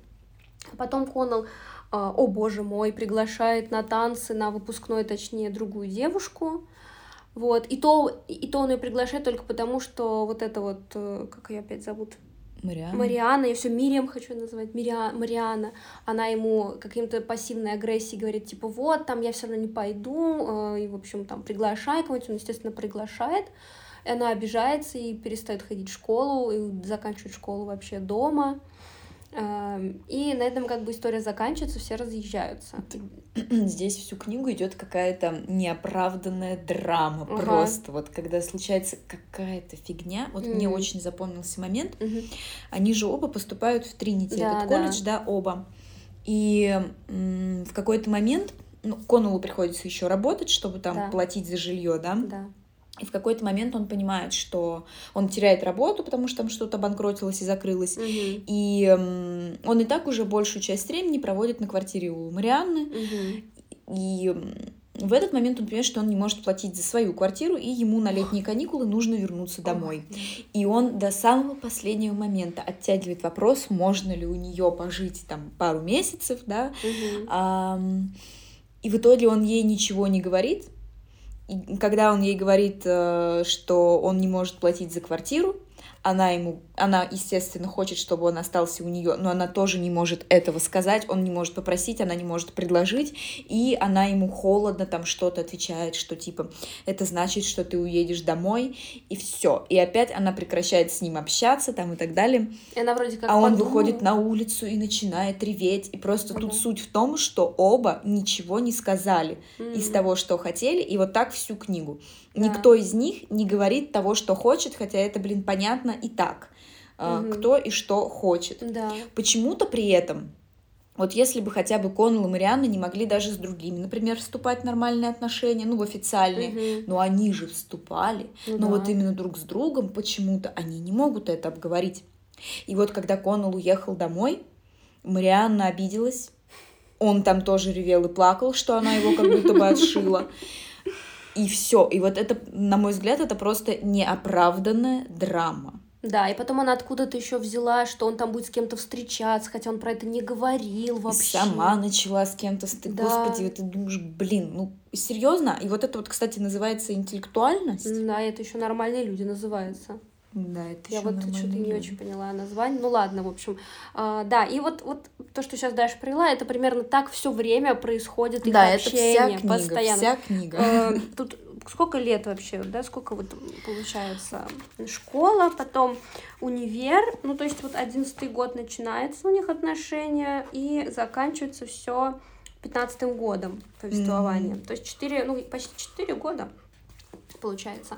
B: Потом Коннелл а, о боже мой, приглашает на танцы, на выпускной, точнее, другую девушку. Вот, и то, и то он ее приглашает только потому, что вот это вот, э, как ее опять зовут? Мариана. Мариана, я все Мириам хочу назвать, Мириа, Мариана, она ему каким-то пассивной агрессией говорит, типа, вот, там я все равно не пойду, э, и, в общем, там, приглашай кого-нибудь, он, естественно, приглашает, и она обижается и перестает ходить в школу, и заканчивает школу вообще дома, и на этом как бы история заканчивается, все разъезжаются.
A: Здесь всю книгу идет какая-то неоправданная драма ага. просто. Вот когда случается какая-то фигня, вот mm. мне очень запомнился момент. Mm-hmm. Они же оба поступают в Тринити, да, этот колледж, да, да оба. И в какой-то момент ну, Коннеллу приходится еще работать, чтобы там да. платить за жилье, да?
B: Да.
A: И в какой-то момент он понимает, что он теряет работу, потому что там что-то обанкротилось и закрылось.
B: Угу.
A: И он и так уже большую часть времени проводит на квартире у Марианны.
B: Угу.
A: И в этот момент он понимает, что он не может платить за свою квартиру, и ему на летние каникулы нужно вернуться домой. И он до самого последнего момента оттягивает вопрос, можно ли у нее пожить там пару месяцев, да.
B: Угу.
A: А, и в итоге он ей ничего не говорит, и когда он ей говорит, э, что он не может платить за квартиру, она ему, она, естественно, хочет, чтобы он остался у нее, но она тоже не может этого сказать, он не может попросить, она не может предложить, и она ему холодно там что-то отвечает, что типа, это значит, что ты уедешь домой, и все. И опять она прекращает с ним общаться там и так далее.
B: И она вроде как
A: а он выходит на улицу и начинает реветь, и просто угу. тут суть в том, что оба ничего не сказали угу. из того, что хотели, и вот так всю книгу. Да. Никто из них не говорит того, что хочет, хотя это, блин, понятно и так, угу. кто и что хочет.
B: Да.
A: Почему-то при этом вот если бы хотя бы Коннелл и Марианна не могли даже с другими, например, вступать в нормальные отношения, ну, в официальные,
B: угу.
A: но они же вступали, ну, но да. вот именно друг с другом почему-то они не могут это обговорить. И вот когда Коннелл уехал домой, Марианна обиделась, он там тоже ревел и плакал, что она его как будто бы отшила. И все. И вот это, на мой взгляд, это просто неоправданная драма.
B: Да, и потом она откуда-то еще взяла, что он там будет с кем-то встречаться, хотя он про это не говорил вообще.
A: И сама начала с кем-то встречаться. Да. Господи, ты думаешь, блин, ну серьезно? И вот это вот, кстати, называется интеллектуальность.
B: Да, это еще нормальные люди называются.
A: Да, это
B: Я вот что-то не очень поняла название. Ну ладно, в общем. А, да, и вот, вот то, что сейчас Даша привела, это примерно так все время происходит их да, общение. Это вся книга, постоянно.
A: Вся книга.
B: А, тут сколько лет вообще, да, сколько вот получается школа, потом универ, ну то есть вот одиннадцатый год начинается у них отношения и заканчивается все пятнадцатым годом повествования. Mm-hmm. То есть четыре, ну почти четыре года получается.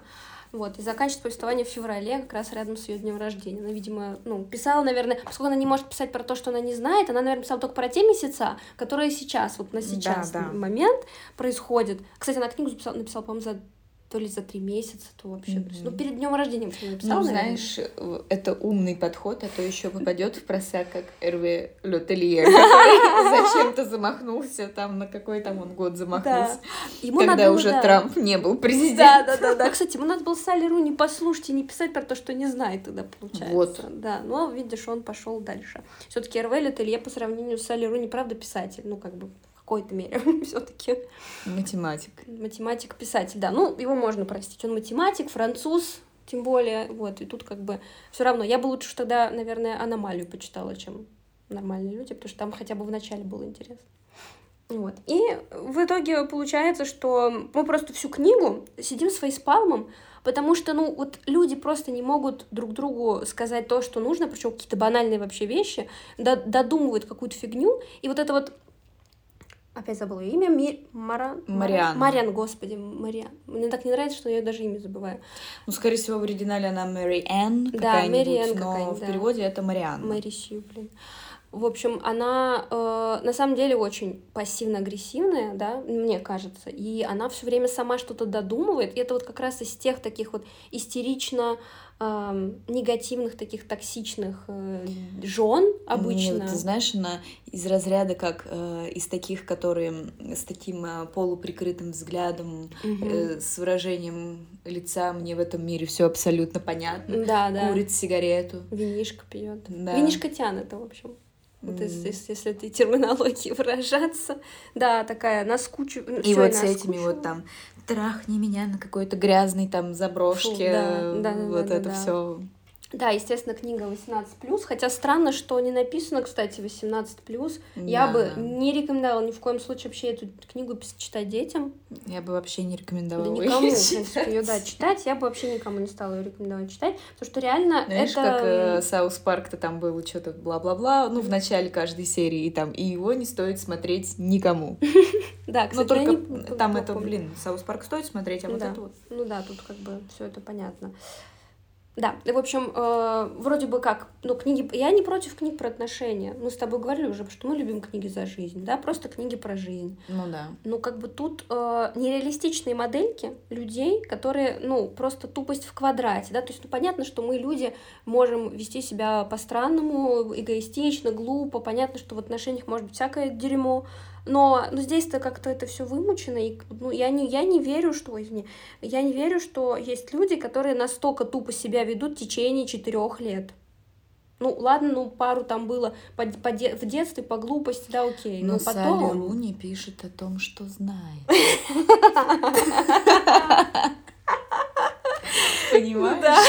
B: Вот, и заканчивает повествование в феврале, как раз рядом с ее днем рождения. Она, видимо, ну, писала, наверное, поскольку она не может писать про то, что она не знает, она, наверное, писала только про те месяца, которые сейчас, вот на сейчас да, да. момент происходят. Кстати, она книгу написала, написала по-моему, за то ли за три месеца, то вообще. Mm-hmm. То есть, ну, перед днем рождения что написала.
A: Ну, знаешь, это умный подход, а то еще попадет в просак, как Эрве Летелье, который зачем-то замахнулся там, на какой там он год замахнулся. Ему когда уже Трамп не был президентом.
B: Да, да, да, да. Кстати, ему надо было Салли Руни послушать и не писать про то, что не знает тогда, получается. Вот. Да, но, видишь, он пошел дальше. Все-таки Эрве Летелье по сравнению с Салли Руни, правда, писатель. Ну, как бы какой-то мере все-таки.
A: Математик.
B: Математик-писатель, да. Ну, его можно простить. Он математик, француз, тем более. Вот, и тут как бы все равно. Я бы лучше тогда, наверное, аномалию почитала, чем нормальные люди, потому что там хотя бы в начале был интерес. Вот. И в итоге получается, что мы просто всю книгу сидим с фейспалмом, потому что, ну, вот люди просто не могут друг другу сказать то, что нужно, причем какие-то банальные вообще вещи, додумывают какую-то фигню, и вот это вот Опять забыла ее имя. Ми... Мара...
A: Мариан.
B: Мариан, господи, Мариан. Мне так не нравится, что я даже имя забываю.
A: Ну, скорее всего, в оригинале она Мэри Энн Да, Мэри Энн но в переводе да. это Мариан.
B: Мэри Сью, блин. В общем, она э, на самом деле очень пассивно-агрессивная, да, мне кажется, и она все время сама что-то додумывает. И это вот как раз из тех таких вот истерично э, негативных, таких токсичных э, жен обычно.
A: Нет, ты знаешь, она из разряда как э, из таких, которые с таким э, полуприкрытым взглядом, угу. э, с выражением лица мне в этом мире все абсолютно понятно.
B: Да, да.
A: Курит сигарету.
B: Винишко пьет. Да. Винишко тянет, в общем. Вот если, если этой терминологии выражаться. Да, такая наскучу...
A: И вот с этими вот там трахни меня на какой-то грязной там заброшке. Фу, да, да, вот
B: да, это да. все да, естественно, книга 18+, хотя странно, что не написано, кстати, 18+. Да. Я бы не рекомендовала ни в коем случае вообще эту книгу читать детям.
A: Я бы вообще не рекомендовала
B: да никому, ее, да, читать. Я бы вообще никому не стала ее рекомендовать читать, потому что реально
A: Знаешь,
B: это...
A: как э, Саус Парк-то там было что-то бла-бла-бла, ну, в начале каждой серии, и там, и его не стоит смотреть никому.
B: Да,
A: ну, кстати, Но только там это, блин, South Park стоит смотреть, а вот это вот...
B: Ну да, тут как бы все это понятно. Да, в общем, э, вроде бы как, ну, книги... Я не против книг про отношения. Мы с тобой говорили уже, что мы любим книги за жизнь, да, просто книги про жизнь.
A: Ну да.
B: Ну, как бы тут э, нереалистичные модельки людей, которые, ну, просто тупость в квадрате, да, то есть, ну, понятно, что мы, люди, можем вести себя по-странному, эгоистично, глупо, понятно, что в отношениях может быть всякое дерьмо, но, но здесь-то как-то это все вымучено, и ну, я, не, я не верю, что, извини, я не верю, что есть люди, которые настолько тупо себя ведут в течение четырех лет. Ну, ладно, ну, пару там было по, по де, в детстве, по глупости, да, окей.
A: Но, но потом... Салли Руни пишет о том, что знает. Понимаешь? Да.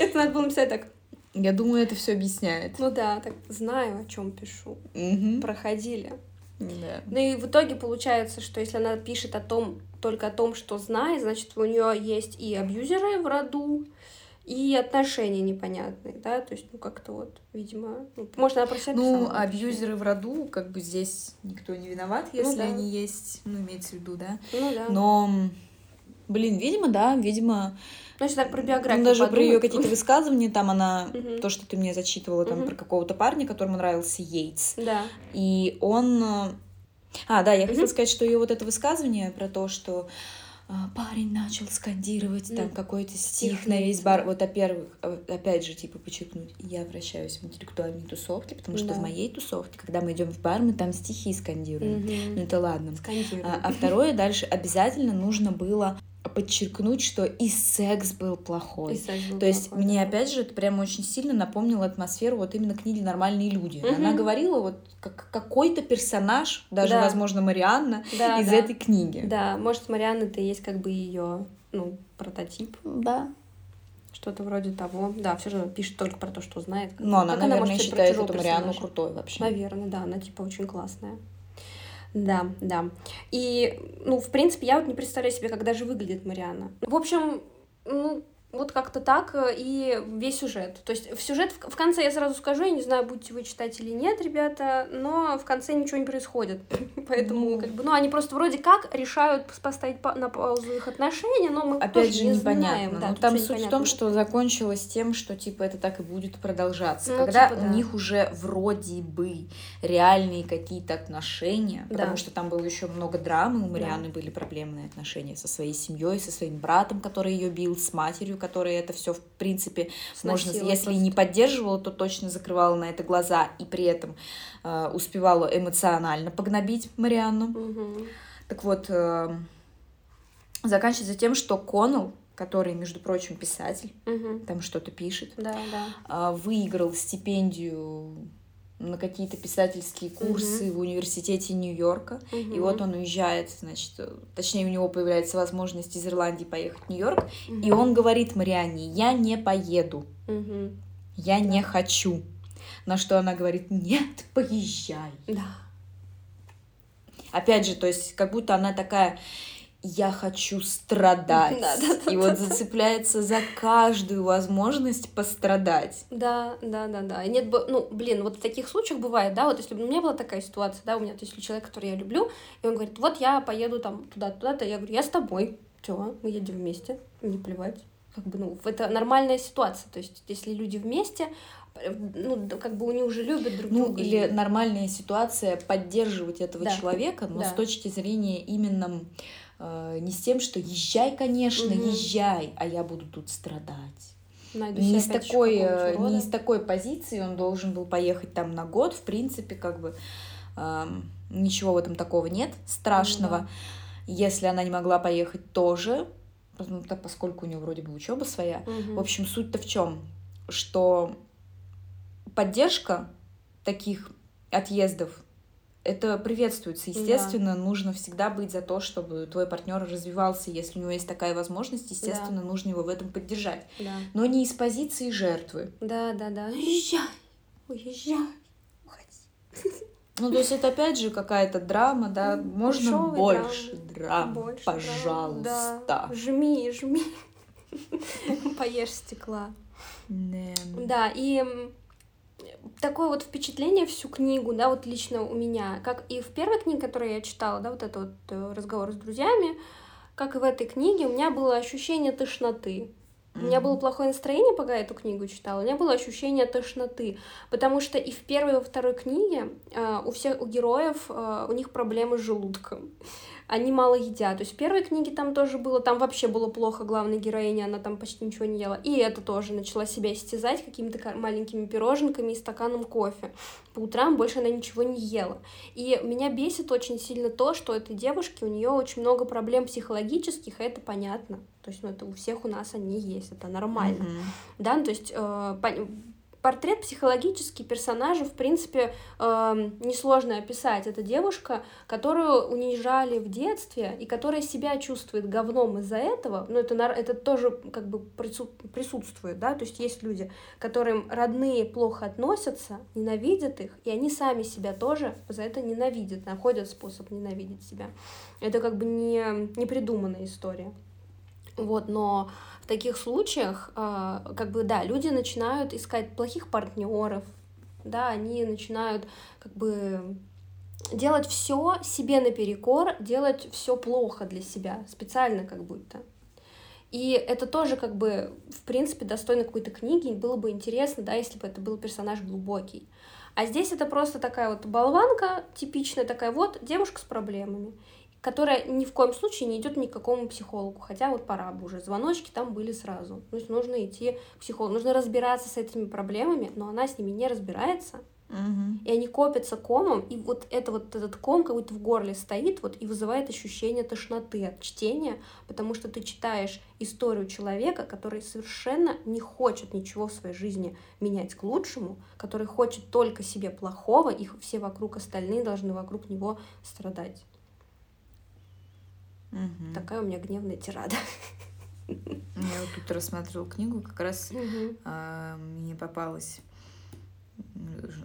B: Это надо было написать так.
A: Я думаю, это все объясняет.
B: Ну да, так знаю, о чем пишу.
A: Угу.
B: Проходили.
A: Да.
B: Ну и в итоге получается, что если она пишет о том, только о том, что знает, значит, у нее есть и абьюзеры в роду, и отношения непонятные, да, то есть, ну, как-то вот, видимо, ну, может, она про себя
A: Ну, абьюзеры в роду, как бы здесь никто не виноват, ну если ну, да. они есть, ну, имеется в виду, да.
B: Ну, да.
A: Но, блин, видимо, да, видимо,
B: ну, если так про биографию
A: ну, Даже подумать. про ее какие-то высказывания, там она, то, что ты мне зачитывала, там, про какого-то парня, которому нравился Йейтс.
B: Да.
A: И он... А, да, я хотела сказать, что ее вот это высказывание про то, что а, парень начал скандировать там какой-то стих на весь бар. Вот, во-первых, э, опять же, типа, подчеркнуть, я вращаюсь в интеллектуальной тусовке, потому что да. в моей тусовке, когда мы идем в бар, мы там стихи скандируем. Ну это ладно. А, а второе, дальше обязательно нужно было подчеркнуть, что и секс был плохой.
B: И секс был
A: То есть
B: плохой,
A: мне
B: да.
A: опять же это прям очень сильно напомнило атмосферу вот именно книги «Нормальные люди». Угу. Она говорила вот как какой-то персонаж, даже, да. возможно, Марианна, да, из да. этой книги.
B: Да, может, Марианна это и есть как бы ее ну, прототип.
A: Да.
B: Что-то вроде того. Да, все же пишет только про то, что знает.
A: Но она, наверное, она считает эту Марианну крутой вообще.
B: Наверное, да, она типа очень классная. Да, да. И, ну, в принципе, я вот не представляю себе, как даже выглядит Мариана. В общем, ну, вот как-то так э, и весь сюжет. То есть в сюжет в конце я сразу скажу, я не знаю, будете вы читать или нет, ребята, но в конце ничего не происходит. Поэтому, ну, как бы, ну, они просто вроде как решают поставить на паузу их отношения, но мы
A: Опять
B: тоже
A: же,
B: не
A: непонятно.
B: знаем. Да,
A: ну, там суть непонятно. в том, что закончилось тем, что, типа, это так и будет продолжаться.
B: Ну,
A: Когда
B: типа,
A: у
B: да.
A: них уже вроде бы реальные какие-то отношения,
B: Да.
A: потому что там было еще много драмы, у Марианы
B: Да.
A: были проблемные отношения со своей семьей, со своим братом, который ее бил, с матерью, которая это все в принципе можно,
B: Сносила
A: если
B: просто.
A: не поддерживала, то точно закрывала на это глаза и при этом э, успевала эмоционально погнобить Марианну.
B: Мгм.
A: Так вот, э, заканчивается тем, что Коннелл, который, между прочим, писатель,
B: Мгм.
A: там что-то пишет,
B: Да, да.
A: а, выиграл стипендию на какие-то писательские курсы в университете Нью-Йорка. И
B: Мгм.
A: вот он уезжает, значит, точнее, у него появляется возможность из Ирландии поехать в Нью-Йорк, и
B: Мгм.
A: он говорит Марианне, я не поеду,
B: Мгм.
A: я не хочу. На что она говорит, нет, поезжай.
B: Да.
A: Опять же, то есть как будто она такая, я хочу страдать.
B: Да, да, да,
A: и вот зацепляется за каждую возможность пострадать.
B: Да, да, да, да. Нет ну, блин, вот в таких случаях бывает, да, вот если бы у меня была такая ситуация, да, у меня, то есть человек, который я люблю, и он говорит, вот я поеду там туда-туда-то, я говорю, я с тобой, все, мы едем вместе, не плевать. Как бы, ну, это нормальная ситуация, то есть если люди вместе, э, ну, да, как бы они уже любят друг
A: Ну,
B: друга.
A: или нормальная ситуация поддерживать этого
B: Да,
A: человека, но
B: да.
A: с точки зрения именно не с тем, что езжай, конечно,
B: Мгм.
A: езжай, а я буду тут страдать.
B: найду
A: Не с, такой, э, не с такой позиции он должен был поехать там на год. В принципе, как бы эм, ничего в этом такого нет страшного.
B: Ну
A: Если она не могла поехать тоже, ну, так, поскольку у нее вроде бы учеба своя.
B: Мгм.
A: В общем, суть-то в чем? Что поддержка таких отъездов это приветствуется. Естественно, да. нужно всегда быть за то, чтобы твой партнер развивался. Если у него есть такая возможность, естественно, да. нужно его в этом поддержать. Да. Но не из позиции жертвы.
B: Да, да, да. Уезжай, уезжай,
A: уходи. Ну, то есть это опять же какая-то драма, да? Можно Дешёвый больше драм, больше пожалуйста.
B: Да. Жми, жми. Поешь стекла. Да, и такое вот впечатление всю книгу, да, вот лично у меня, как и в первой книге, которую я читала, да, вот это вот э, разговор с друзьями, как и в этой книге, у меня было ощущение тошноты. У меня было плохое настроение, пока я эту книгу читала. У меня было ощущение тошноты, потому что и в первой, и во второй книге э, у всех у героев э, у них проблемы с желудком они мало едят. То есть в первой книге там тоже было, там вообще было плохо главной героине, она там почти ничего не ела. И это тоже начала себя истязать какими-то маленькими пироженками и стаканом кофе. По утрам больше она ничего не ела. И меня бесит очень сильно то, что этой девушке у нее очень много проблем психологических, и это понятно. То есть, ну, это у всех у нас они есть, это нормально. Mm-hmm. Да, ну, то есть, э, портрет психологический персонажа, в принципе, э, несложно описать. Это девушка, которую унижали в детстве и которая себя чувствует говном из-за этого. Ну, это, это тоже как бы присутствует, да, то есть есть люди, которым родные плохо относятся, ненавидят их, и они сами себя тоже за это ненавидят, находят способ ненавидеть себя. Это как бы не, не придуманная история. Вот, но таких случаях, а, как бы, да, люди начинают искать плохих партнеров, да, они начинают, как бы, делать все себе наперекор, делать все плохо для себя, специально как будто. И это тоже как бы, в принципе, достойно какой-то книги, было бы интересно, да, если бы это был персонаж глубокий. А здесь это просто такая вот болванка, типичная такая вот девушка с проблемами которая ни в коем случае не идет ни к какому психологу, хотя вот пора бы уже, звоночки там были сразу. То есть нужно идти к психологу, нужно разбираться с этими проблемами, но она с ними не разбирается,
A: угу.
B: и они копятся комом, и вот это вот этот ком как будто в горле стоит, вот и вызывает ощущение тошноты от чтения, потому что ты читаешь историю человека, который совершенно не хочет ничего в своей жизни менять к лучшему, который хочет только себе плохого, и все вокруг остальные должны вокруг него страдать.
A: Угу.
B: Такая у меня гневная тирада.
A: Я вот тут рассматривала книгу, как раз угу. э, мне попалась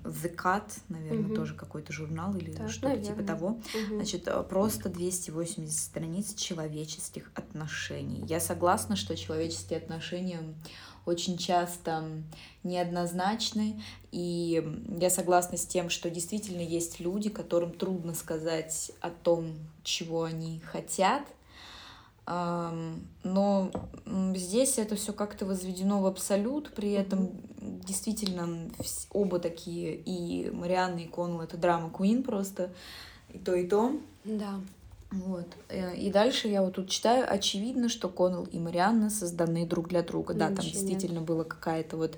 A: The Cut, наверное, угу. тоже какой-то журнал или так, что-то типа того. Угу. Значит, э, просто 280 страниц человеческих отношений. Я согласна, что человеческие отношения очень часто неоднозначны, и я согласна с тем, что действительно есть люди, которым трудно сказать о том, чего они хотят, но здесь это все как-то возведено в абсолют, при этом действительно оба такие, и Марианна, и Коннелл — это драма Куин просто, и то, и то.
B: Да.
A: Вот. Э, и дальше я вот тут читаю, очевидно, что Коннелл и Марианна созданы друг для друга. Да, там действительно было какая-то вот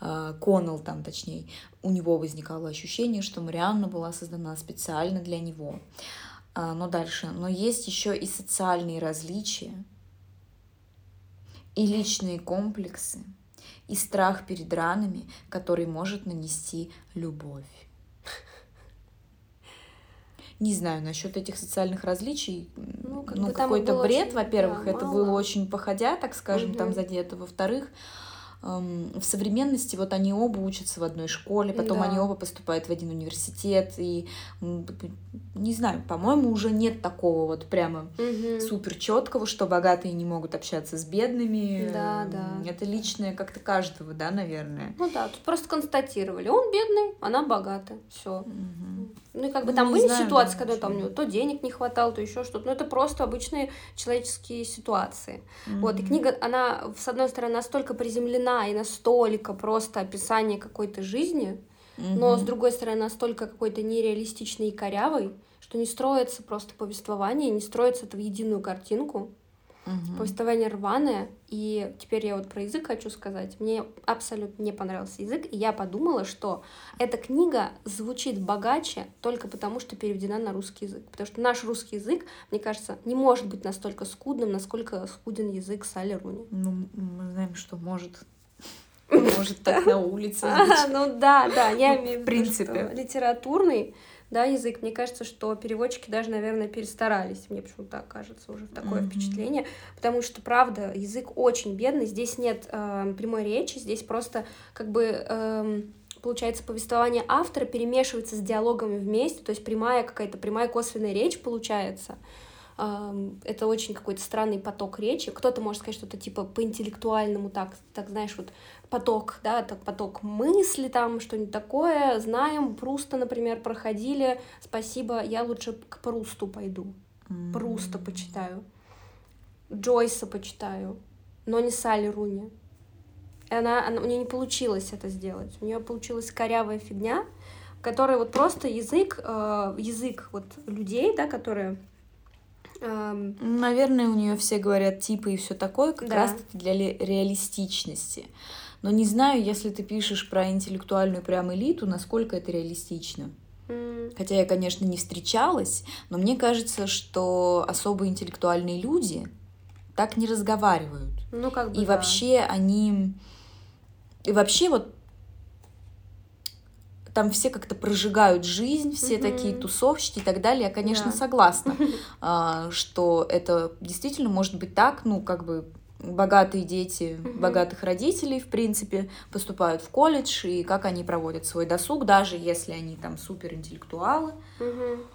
A: э, Коннелл там, точнее, у него возникало ощущение, что Марианна была создана специально для него. А, но дальше. Но есть еще и социальные различия, и личные комплексы, и страх перед ранами, который может нанести любовь. Не знаю насчет этих социальных различий. Ну, как ну какой-то бред, во-первых, да, это мало. было очень походя, так скажем, угу. там задето. Во-вторых, в современности вот они оба учатся в одной школе, потом да. они оба поступают в один университет, и не знаю, по-моему, уже нет такого вот прямо угу. супер четкого, что богатые не могут общаться с бедными.
B: Да, да.
A: Это личное как-то каждого, да, наверное.
B: Ну да, тут просто констатировали, он бедный, она богата, все. Угу. Ну и как бы ну, там были знаю, ситуации, да, когда там у него то денег не хватало, то еще что-то. Но это просто обычные человеческие ситуации. Mm-hmm. Вот, и книга, она, с одной стороны, настолько приземлена и настолько просто описание какой-то жизни, mm-hmm. но с другой стороны, настолько какой-то нереалистичной и корявой, что не строится просто повествование, не строится это в единую картинку. Угу. Повествование рваное, и теперь я вот про язык хочу сказать. Мне абсолютно не понравился язык, и я подумала, что эта книга звучит богаче только потому, что переведена на русский язык. Потому что наш русский язык, мне кажется, не может быть настолько скудным, насколько скуден язык Салли Руни.
A: Ну, мы знаем, что может. Может, так на улице.
B: Ну да, да, я имею в виду, литературный да, язык. Мне кажется, что переводчики даже, наверное, перестарались. Мне почему-то так кажется, уже такое mm-hmm. впечатление. Потому что, правда, язык очень бедный. Здесь нет э, прямой речи, здесь просто как бы... Э, получается, повествование автора перемешивается с диалогами вместе, то есть прямая какая-то прямая косвенная речь получается это очень какой-то странный поток речи. Кто-то может сказать что-то типа по-интеллектуальному, так, так знаешь, вот поток, да, так поток мысли там, что-нибудь такое. Знаем, Пруста, например, проходили. Спасибо, я лучше к Прусту пойду. Mm-hmm. Пруста почитаю. Джойса почитаю, но не Салли Руни. Она, она, у нее не получилось это сделать. У нее получилась корявая фигня, которая вот просто язык, э, язык вот людей, да, которые
A: Наверное, у нее все говорят типы и все такое, как да. раз таки для реалистичности. Но не знаю, если ты пишешь про интеллектуальную прям элиту, насколько это реалистично. Хотя я, конечно, не встречалась, но мне кажется, что особо интеллектуальные люди так не разговаривают.
B: Ну, как бы.
A: И да. вообще они. И вообще вот там все как-то прожигают жизнь, все mm-hmm. такие тусовщики и так далее. Я, конечно, yeah. согласна, а, что это действительно может быть так, ну, как бы богатые дети mm-hmm. богатых родителей, в принципе, поступают в колледж, и как они проводят свой досуг, даже если они там суперинтеллектуалы. Mm-hmm.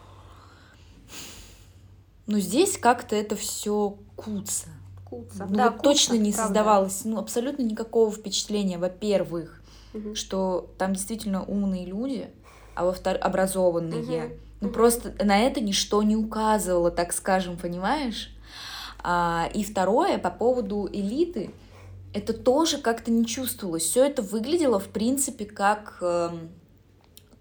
A: Но здесь как-то это все куца.
B: Куца.
A: Ну,
B: да,
A: вот куца, точно не правда. создавалось ну, абсолютно никакого впечатления, во-первых, угу. что там действительно умные люди, а во-вторых, образованные. Угу. Ну, угу. просто на это ничто не указывало, так скажем, понимаешь? А, и второе, по поводу элиты, это тоже как-то не чувствовалось. Все это выглядело, в принципе, как...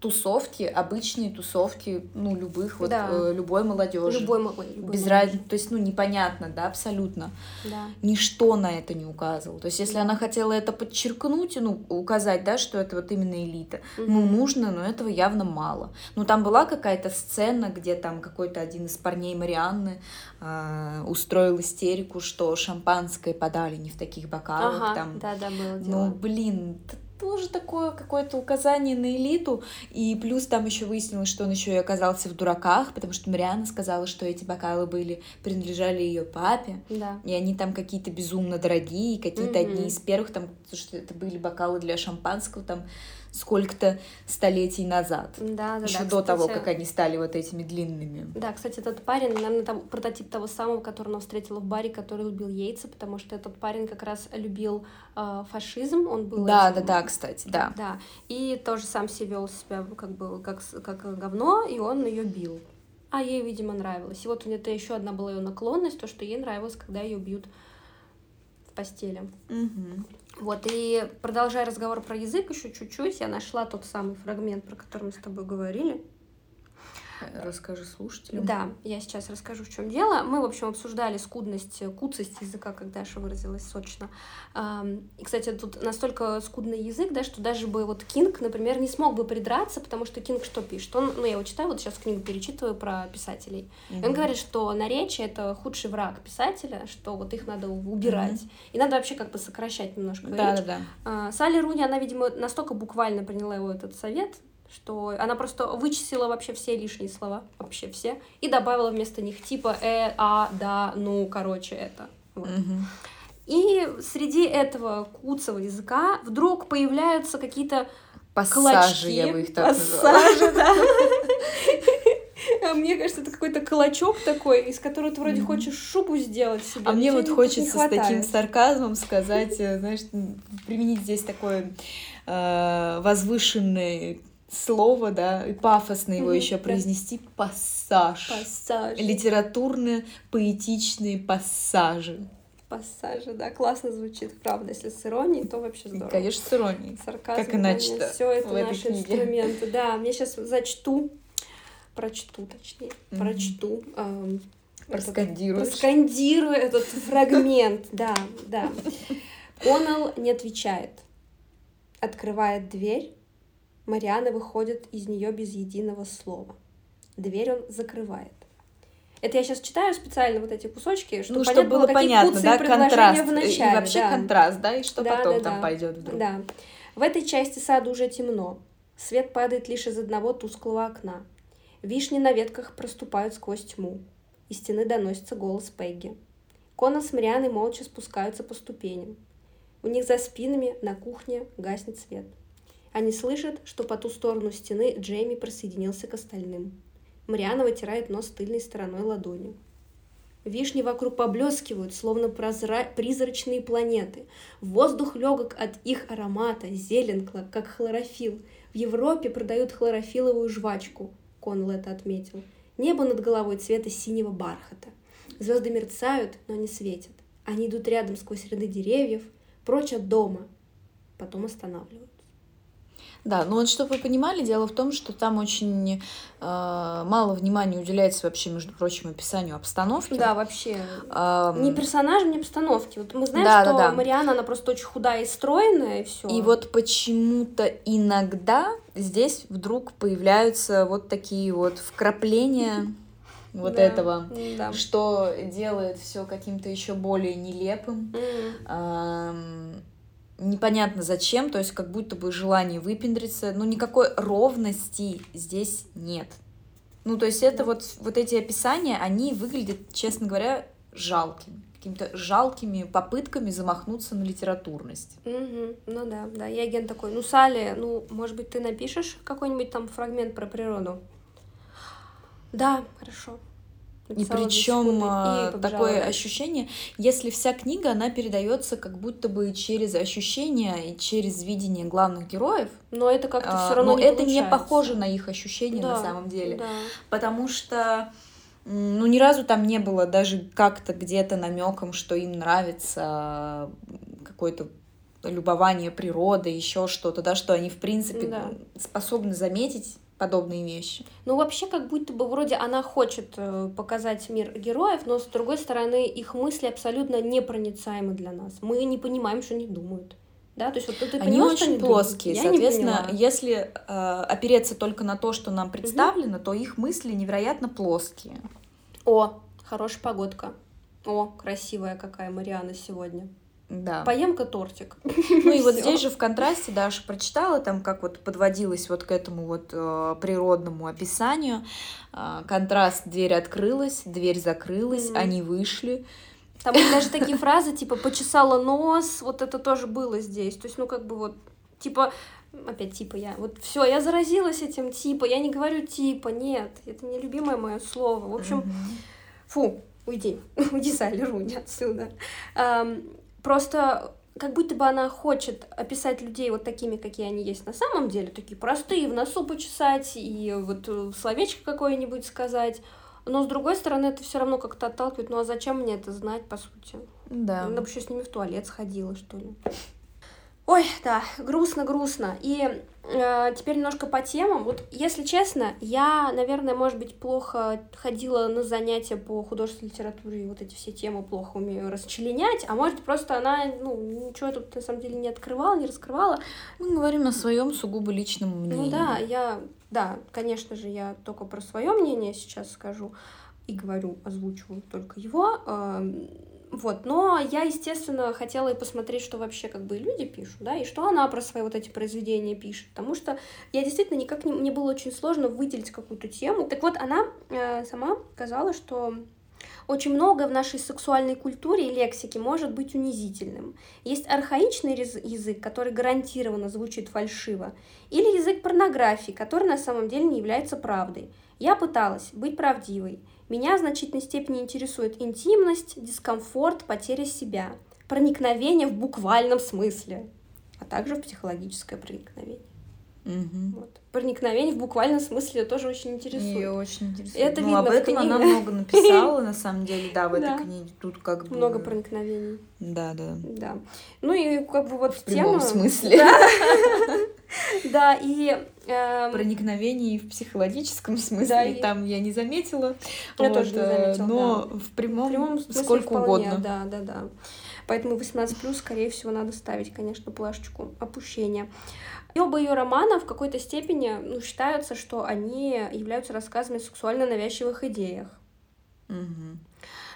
A: Тусовки, обычные тусовки, ну, любых, вот, да. э, любой молодежи.
B: Любой, любой
A: Без разницы, то есть, ну, непонятно, да, абсолютно.
B: Да.
A: Ничто на это не указывало. То есть, если да. она хотела это подчеркнуть, ну, указать, да, что это вот именно элита, угу. ну, нужно, но этого явно мало. Ну, там была какая-то сцена, где там какой-то один из парней Марианны э, устроил истерику, что шампанское подали не в таких бокалах.
B: Ага,
A: там.
B: да, да, было
A: дело. Ну, блин, тоже такое какое-то указание на элиту. И плюс там еще выяснилось, что он еще и оказался в дураках, потому что Мариана сказала, что эти бокалы были, принадлежали ее папе.
B: Да.
A: И они там какие-то безумно дорогие, какие-то mm-hmm. одни из первых, там, что это были бокалы для шампанского, там сколько-то столетий назад.
B: Да, да,
A: Еще
B: да,
A: до кстати... того, как они стали вот этими длинными.
B: Да, кстати, этот парень, наверное, там прототип того самого, которого она встретила в баре, который любил яйца, потому что этот парень как раз любил э, фашизм, он был...
A: Да, этим... да, да, кстати, да.
B: Да, и тоже сам себе вел себя как бы как, как говно, и он ее бил. А ей, видимо, нравилось. И вот это еще одна была ее наклонность, то, что ей нравилось, когда ее бьют постели.
A: Угу.
B: Вот, и продолжая разговор про язык еще чуть-чуть, я нашла тот самый фрагмент, про который мы с тобой говорили.
A: Расскажи слушателям.
B: Да, я сейчас расскажу, в чем дело. Мы, в общем, обсуждали скудность, куцость языка, как Даша выразилась сочно. И, кстати, тут настолько скудный язык, да, что даже бы вот Кинг, например, не смог бы придраться, потому что Кинг что пишет? Он, ну, я его читаю, вот сейчас книгу перечитываю про писателей. Mm-hmm. Он говорит, что наречие — это худший враг писателя, что вот их надо убирать. Mm-hmm. И надо вообще как бы сокращать немножко
A: да,
B: речь.
A: Да,
B: да. Салли Руни, она, видимо, настолько буквально приняла его этот совет, что она просто вычислила вообще все лишние слова, вообще все, и добавила вместо них типа э, а, да, ну, короче, это. Вот.
A: Угу.
B: И среди этого куцого языка вдруг появляются какие-то
A: Пассажи,
B: клочки.
A: я бы их так
B: Пассажи, да. А мне кажется, это какой-то клочок такой, из которого ты вроде хочешь шубу сделать себе.
A: А мне вот хочется с таким сарказмом сказать, э, знаешь, применить здесь такое э, возвышенное слово, да, и пафосно его mm-hmm, еще произнести пассаж.
B: Пассаж.
A: Литературные, поэтичные пассажи.
B: Пассажи, да, классно звучит, правда. Если с иронией, то вообще здорово.
A: Конечно, с иронией.
B: Сарказм,
A: как иначе
B: Все это наши книге. инструменты. Да, мне сейчас зачту, прочту, точнее, mm-hmm. прочту. Эм,
A: Проскандируешь.
B: Проскандирую этот фрагмент, да, да. Коннелл не отвечает. Открывает дверь, Мариана выходит из нее без единого слова. Дверь он закрывает. Это я сейчас читаю специально вот эти кусочки, чтобы, ну, чтобы было понятно, да, контраст в начале,
A: и вообще да. контраст, да, и что да, потом да, там да. пойдет вдруг.
B: Да. В этой части сада уже темно. Свет падает лишь из одного тусклого окна. Вишни на ветках проступают сквозь тьму. Из стены доносится голос Пегги. Кона с Марианой молча спускаются по ступеням. У них за спинами на кухне гаснет свет. Они слышат, что по ту сторону стены Джейми присоединился к остальным. Мариана вытирает нос тыльной стороной ладонью. Вишни вокруг поблескивают, словно прозра... призрачные планеты. Воздух легок от их аромата, зелен, как хлорофилл. В Европе продают хлорофиловую жвачку, Коннелл это отметил. Небо над головой цвета синего бархата. Звезды мерцают, но не светят. Они идут рядом сквозь ряды деревьев, прочь от дома, потом останавливаются.
A: Да, ну вот чтобы вы понимали, дело в том, что там очень э, мало внимания уделяется вообще, между прочим, описанию обстановки.
B: Да, вообще. А, не персонажам, не обстановке. Вот мы знаем, да, что да, да. Мариана, она просто очень худая и стройная, и все.
A: И вот почему-то иногда здесь вдруг появляются вот такие вот вкрапления вот да, этого, да. что делает все каким-то еще более нелепым. Mm непонятно зачем, то есть как будто бы желание выпендриться, но никакой ровности здесь нет. Ну, то есть это вот, вот эти описания, они выглядят, честно говоря, жалкими какими-то жалкими попытками замахнуться на литературность.
B: Угу, ну да, да. И агент такой, ну, Салли, ну, может быть, ты напишешь какой-нибудь там фрагмент про природу? Да, хорошо.
A: И причем а, такое ощущение, если вся книга, она передается как будто бы через ощущения и через видение главных героев.
B: Но это как-то все равно
A: но
B: не
A: это получается. не похоже на их ощущения да, на самом деле. Да. Потому что ну, ни разу там не было даже как-то где-то намеком, что им нравится какое-то любование природой, еще что-то, да, что они, в принципе, да. способны заметить подобные вещи.
B: Ну, вообще, как будто бы вроде она хочет э, показать мир героев, но с другой стороны, их мысли абсолютно непроницаемы для нас. Мы не понимаем, что они думают. Да, то есть вот ты
A: они поняла, очень они плоские, думают? соответственно, если э, опереться только на то, что нам представлено, угу. то их мысли невероятно плоские.
B: О, хорошая погодка. О, красивая какая Мариана сегодня.
A: Да.
B: Поем-ка тортик.
A: Ну и вот здесь же в контрасте Даша прочитала там, как вот подводилась вот к этому вот э, природному описанию. Э, контраст, дверь открылась, дверь закрылась, mm-hmm. они вышли.
B: Там даже такие фразы, типа, почесала нос, вот это тоже было здесь. То есть, ну, как бы вот, типа, опять типа я, вот все, я заразилась этим типа, я не говорю типа, нет, это не любимое мое слово. В общем, mm-hmm. фу, уйди, уйди, Салли Руни отсюда. Просто как будто бы она хочет описать людей вот такими, какие они есть на самом деле, такие простые, в носу почесать и вот э, словечко какое-нибудь сказать. Но с другой стороны, это все равно как-то отталкивает. Ну а зачем мне это знать, по сути?
A: Да.
B: Она бы еще с ними в туалет сходила, что ли. Ой, да, грустно-грустно. И э, теперь немножко по темам. Вот, если честно, я, наверное, может быть, плохо ходила на занятия по художественной литературе, и вот эти все темы плохо умею расчленять, а может, просто она, ну, ничего тут, на самом деле, не открывала, не раскрывала.
A: Мы говорим о своем сугубо личном ну мнении.
B: Ну да, я, да, конечно же, я только про свое мнение сейчас скажу и говорю, озвучиваю только его. Э, вот, но я, естественно, хотела и посмотреть, что вообще как бы люди пишут, да, и что она про свои вот эти произведения пишет, потому что я действительно никак не, мне было очень сложно выделить какую-то тему. Так вот, она э, сама сказала, что очень многое в нашей сексуальной культуре и лексике может быть унизительным. Есть архаичный язык, который гарантированно звучит фальшиво, или язык порнографии, который на самом деле не является правдой. Я пыталась быть правдивой – меня в значительной степени интересует интимность, дискомфорт, потеря себя, проникновение в буквальном смысле, а также в психологическое проникновение.
A: Угу.
B: Вот. Проникновение в буквальном смысле тоже очень интересует.
A: Ее очень интересует. Это ну, видно об этом она много написала, на самом деле, да, в этой книге. Тут как бы...
B: Много проникновений.
A: Да, да.
B: Да. Ну и как бы вот
A: в тема... смысле.
B: Да, и...
A: Эм, Проникновений в психологическом смысле там я не заметила.
B: Я тоже не заметила,
A: Но в прямом сколько угодно.
B: Да, да, да. Поэтому 18 плюс, скорее всего, надо ставить, конечно, плашечку опущения. И оба ее романа в какой-то степени ну, считаются, что они являются рассказами о сексуально навязчивых идеях. Угу.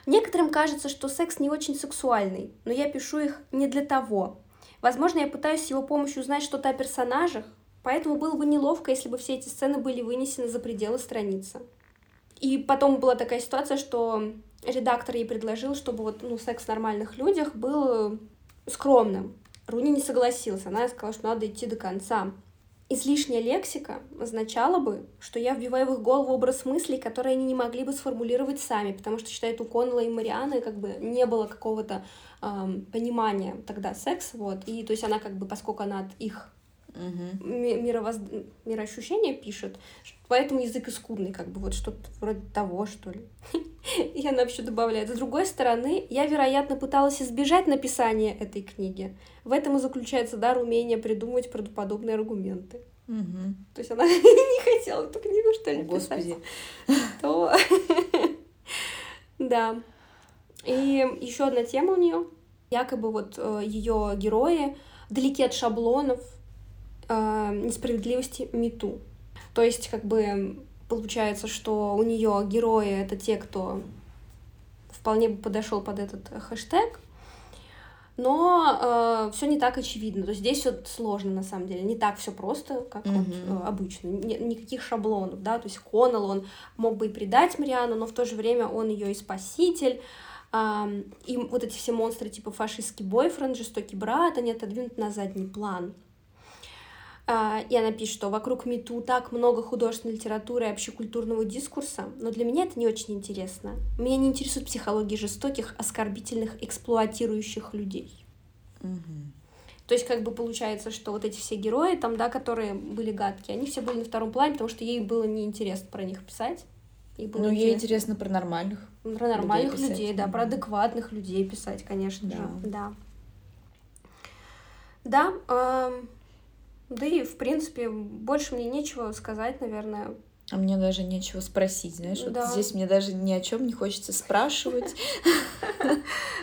B: Некоторым кажется, что секс не очень сексуальный, но я пишу их не для того. Возможно, я пытаюсь с его помощью узнать что-то о персонажах, поэтому было бы неловко, если бы все эти сцены были вынесены за пределы страницы. И потом была такая ситуация, что редактор ей предложил, чтобы вот, ну, секс в нормальных людях был скромным. Руни не согласился, она сказала, что надо идти до конца. Излишняя лексика означала бы, что я вбиваю в их голову образ мыслей, которые они не могли бы сформулировать сами, потому что, считает, у Коннелла и Марианы как бы не было какого-то эм, понимания тогда секса, вот, и то есть она как бы, поскольку она от их угу. мировоз... мироощущения пишет, поэтому язык и скудный, как бы вот что-то вроде того, что ли. И она вообще добавляет. С другой стороны, я, вероятно, пыталась избежать написания этой книги. В этом и заключается дар умения придумывать правдоподобные аргументы. Угу. То есть она не хотела эту книгу, что ли, Господи. писать. То... Да. И еще одна тема у нее. Якобы вот э, ее герои далеки от шаблонов, э, несправедливости мету. То есть, как бы, получается, что у нее герои это те, кто вполне бы подошел под этот хэштег, но э, все не так очевидно. То есть здесь все сложно на самом деле, не так все просто, как mm-hmm. вот, э, обычно, Ни, никаких шаблонов, да. То есть Коннелл он мог бы и предать Мариану, но в то же время он ее и спаситель. Э, и вот эти все монстры типа фашистский бойфренд, жестокий брат, они отодвинут на задний план. А, и она пишет, что вокруг МИТУ так много художественной литературы и общекультурного дискурса, но для меня это не очень интересно. Меня не интересует психология жестоких, оскорбительных, эксплуатирующих людей. Угу. То есть, как бы получается, что вот эти все герои, там, да, которые были гадкие, они все были на втором плане, потому что ей было неинтересно про них писать.
A: Ей было ну, ей интересно про нормальных.
B: Про нормальных людей, людей да, про адекватных людей писать, конечно да. же. Да. Да. Э да и, в принципе, больше мне нечего сказать, наверное.
A: А мне даже нечего спросить, знаешь, да. вот здесь мне даже ни о чем не хочется спрашивать.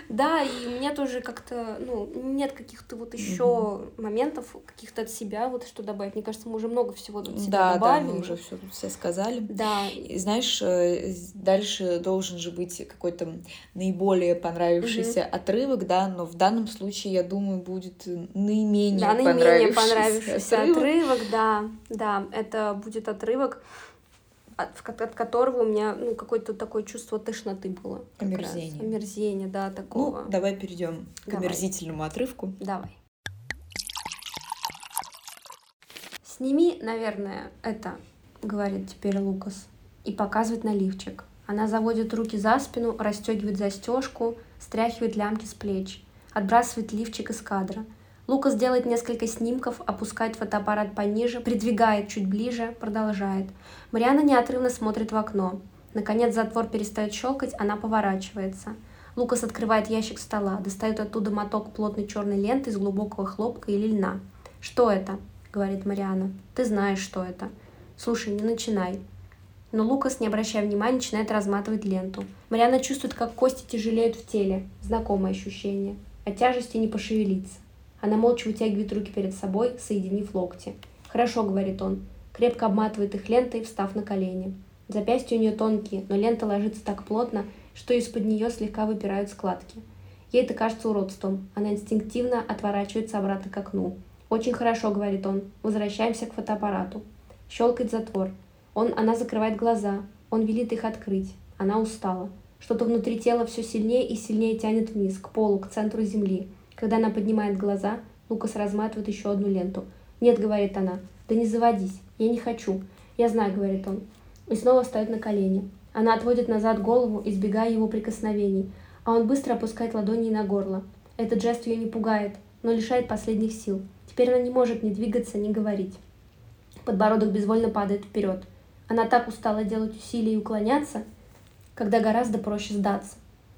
B: Да, и у меня тоже как-то, ну, нет каких-то вот еще моментов, каких-то от себя, вот что добавить. Мне кажется, мы уже много всего тут себя
A: добавили. Да, мы уже все все сказали.
B: Да.
A: Знаешь, э, дальше должен же быть какой-то наиболее понравившийся отрывок, да, но в данном случае, я думаю, будет наименее да, наименее понравившийся
B: отрывок, да, да, это будет отрывок от, от которого у меня ну, какое-то такое чувство тошноты было. Омерзение. Омерзение, да, такого.
A: Ну, давай перейдем к давай. омерзительному отрывку.
B: Давай. Сними, наверное, это, говорит теперь Лукас, и показывает на лифчик. Она заводит руки за спину, расстегивает застежку, стряхивает лямки с плеч, отбрасывает лифчик из кадра – Лукас делает несколько снимков, опускает фотоаппарат пониже, придвигает чуть ближе, продолжает. Мариана неотрывно смотрит в окно. Наконец затвор перестает щелкать, она поворачивается. Лукас открывает ящик стола, достает оттуда моток плотной черной ленты из глубокого хлопка или льна. «Что это?» — говорит Мариана. «Ты знаешь, что это». «Слушай, не начинай». Но Лукас, не обращая внимания, начинает разматывать ленту. Мариана чувствует, как кости тяжелеют в теле. Знакомое ощущение. От тяжести не пошевелиться. Она молча вытягивает руки перед собой, соединив локти. «Хорошо», — говорит он. Крепко обматывает их лентой, встав на колени. Запястья у нее тонкие, но лента ложится так плотно, что из-под нее слегка выпирают складки. Ей это кажется уродством. Она инстинктивно отворачивается обратно к окну. «Очень хорошо», — говорит он. «Возвращаемся к фотоаппарату». Щелкает затвор. Он, она закрывает глаза. Он велит их открыть. Она устала. Что-то внутри тела все сильнее и сильнее тянет вниз, к полу, к центру земли. Когда она поднимает глаза, Лукас разматывает еще одну ленту. «Нет», — говорит она, — «да не заводись, я не хочу». «Я знаю», — говорит он. И снова встает на колени. Она отводит назад голову, избегая его прикосновений, а он быстро опускает ладони на горло. Этот жест ее не пугает, но лишает последних сил. Теперь она не может ни двигаться, ни говорить. Подбородок безвольно падает вперед. Она так устала делать усилия и уклоняться, когда гораздо проще сдаться.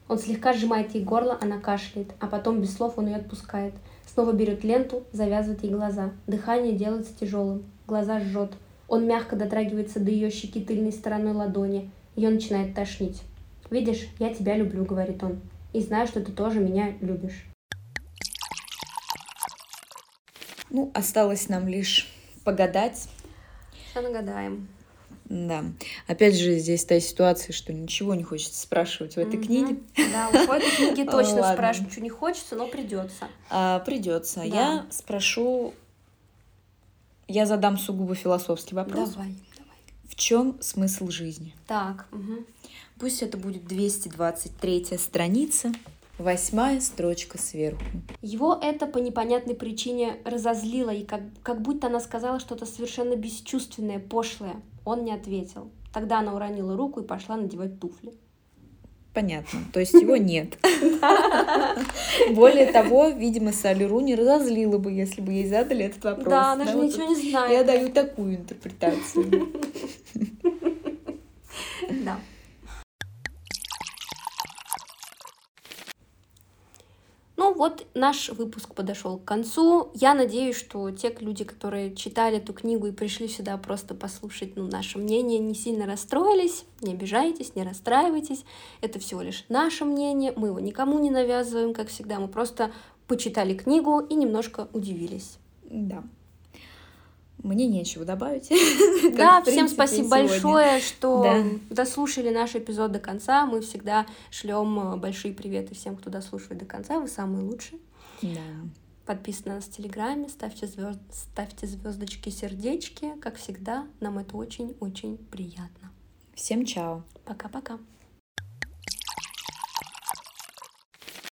B: Он слегка сжимает ей горло, она кашляет, а потом без слов он ее отпускает. Снова берет ленту, завязывает ей глаза. Дыхание делается тяжелым, глаза жжет. Он мягко дотрагивается до ее щеки тыльной стороной ладони. Ее начинает тошнить. «Видишь, я тебя люблю», — говорит он. «И знаю, что ты тоже меня любишь».
A: Ну, осталось нам лишь погадать.
B: Что нагадаем?
A: Да. Опять же, здесь та ситуация, что ничего не хочется спрашивать в этой книге.
B: Да, в этой книге точно спрашивать ничего не хочется, но придется.
A: А, придется. Я спрошу. Я задам сугубо философский вопрос.
B: Давай,
A: давай. В чем смысл жизни?
B: Так. Угу.
A: Пусть это будет 223 страница. Восьмая строчка сверху.
B: Его это по непонятной причине разозлило, и как, как будто она сказала что-то совершенно бесчувственное, пошлое. Он не ответил. Тогда она уронила руку и пошла надевать туфли.
A: Понятно. То есть его нет. Более того, видимо, Салли Руни разозлила бы, если бы ей задали этот вопрос.
B: Да, она же ничего не знает.
A: Я даю такую интерпретацию.
B: Да. Вот наш выпуск подошел к концу. Я надеюсь, что те люди, которые читали эту книгу и пришли сюда просто послушать ну, наше мнение, не сильно расстроились. Не обижайтесь, не расстраивайтесь. Это всего лишь наше мнение. Мы его никому не навязываем, как всегда. Мы просто почитали книгу и немножко удивились.
A: Да. Мне нечего добавить.
B: Да, всем спасибо большое, что дослушали наш эпизод до конца. Мы всегда шлем э, большие приветы всем, кто дослушивает до конца. Вы самые лучшие.
A: Да.
B: Подписывайтесь на нас в Телеграме, ставьте, звезд... ставьте звездочки, сердечки. Как всегда, нам это очень-очень приятно.
A: Всем чао.
B: Пока-пока.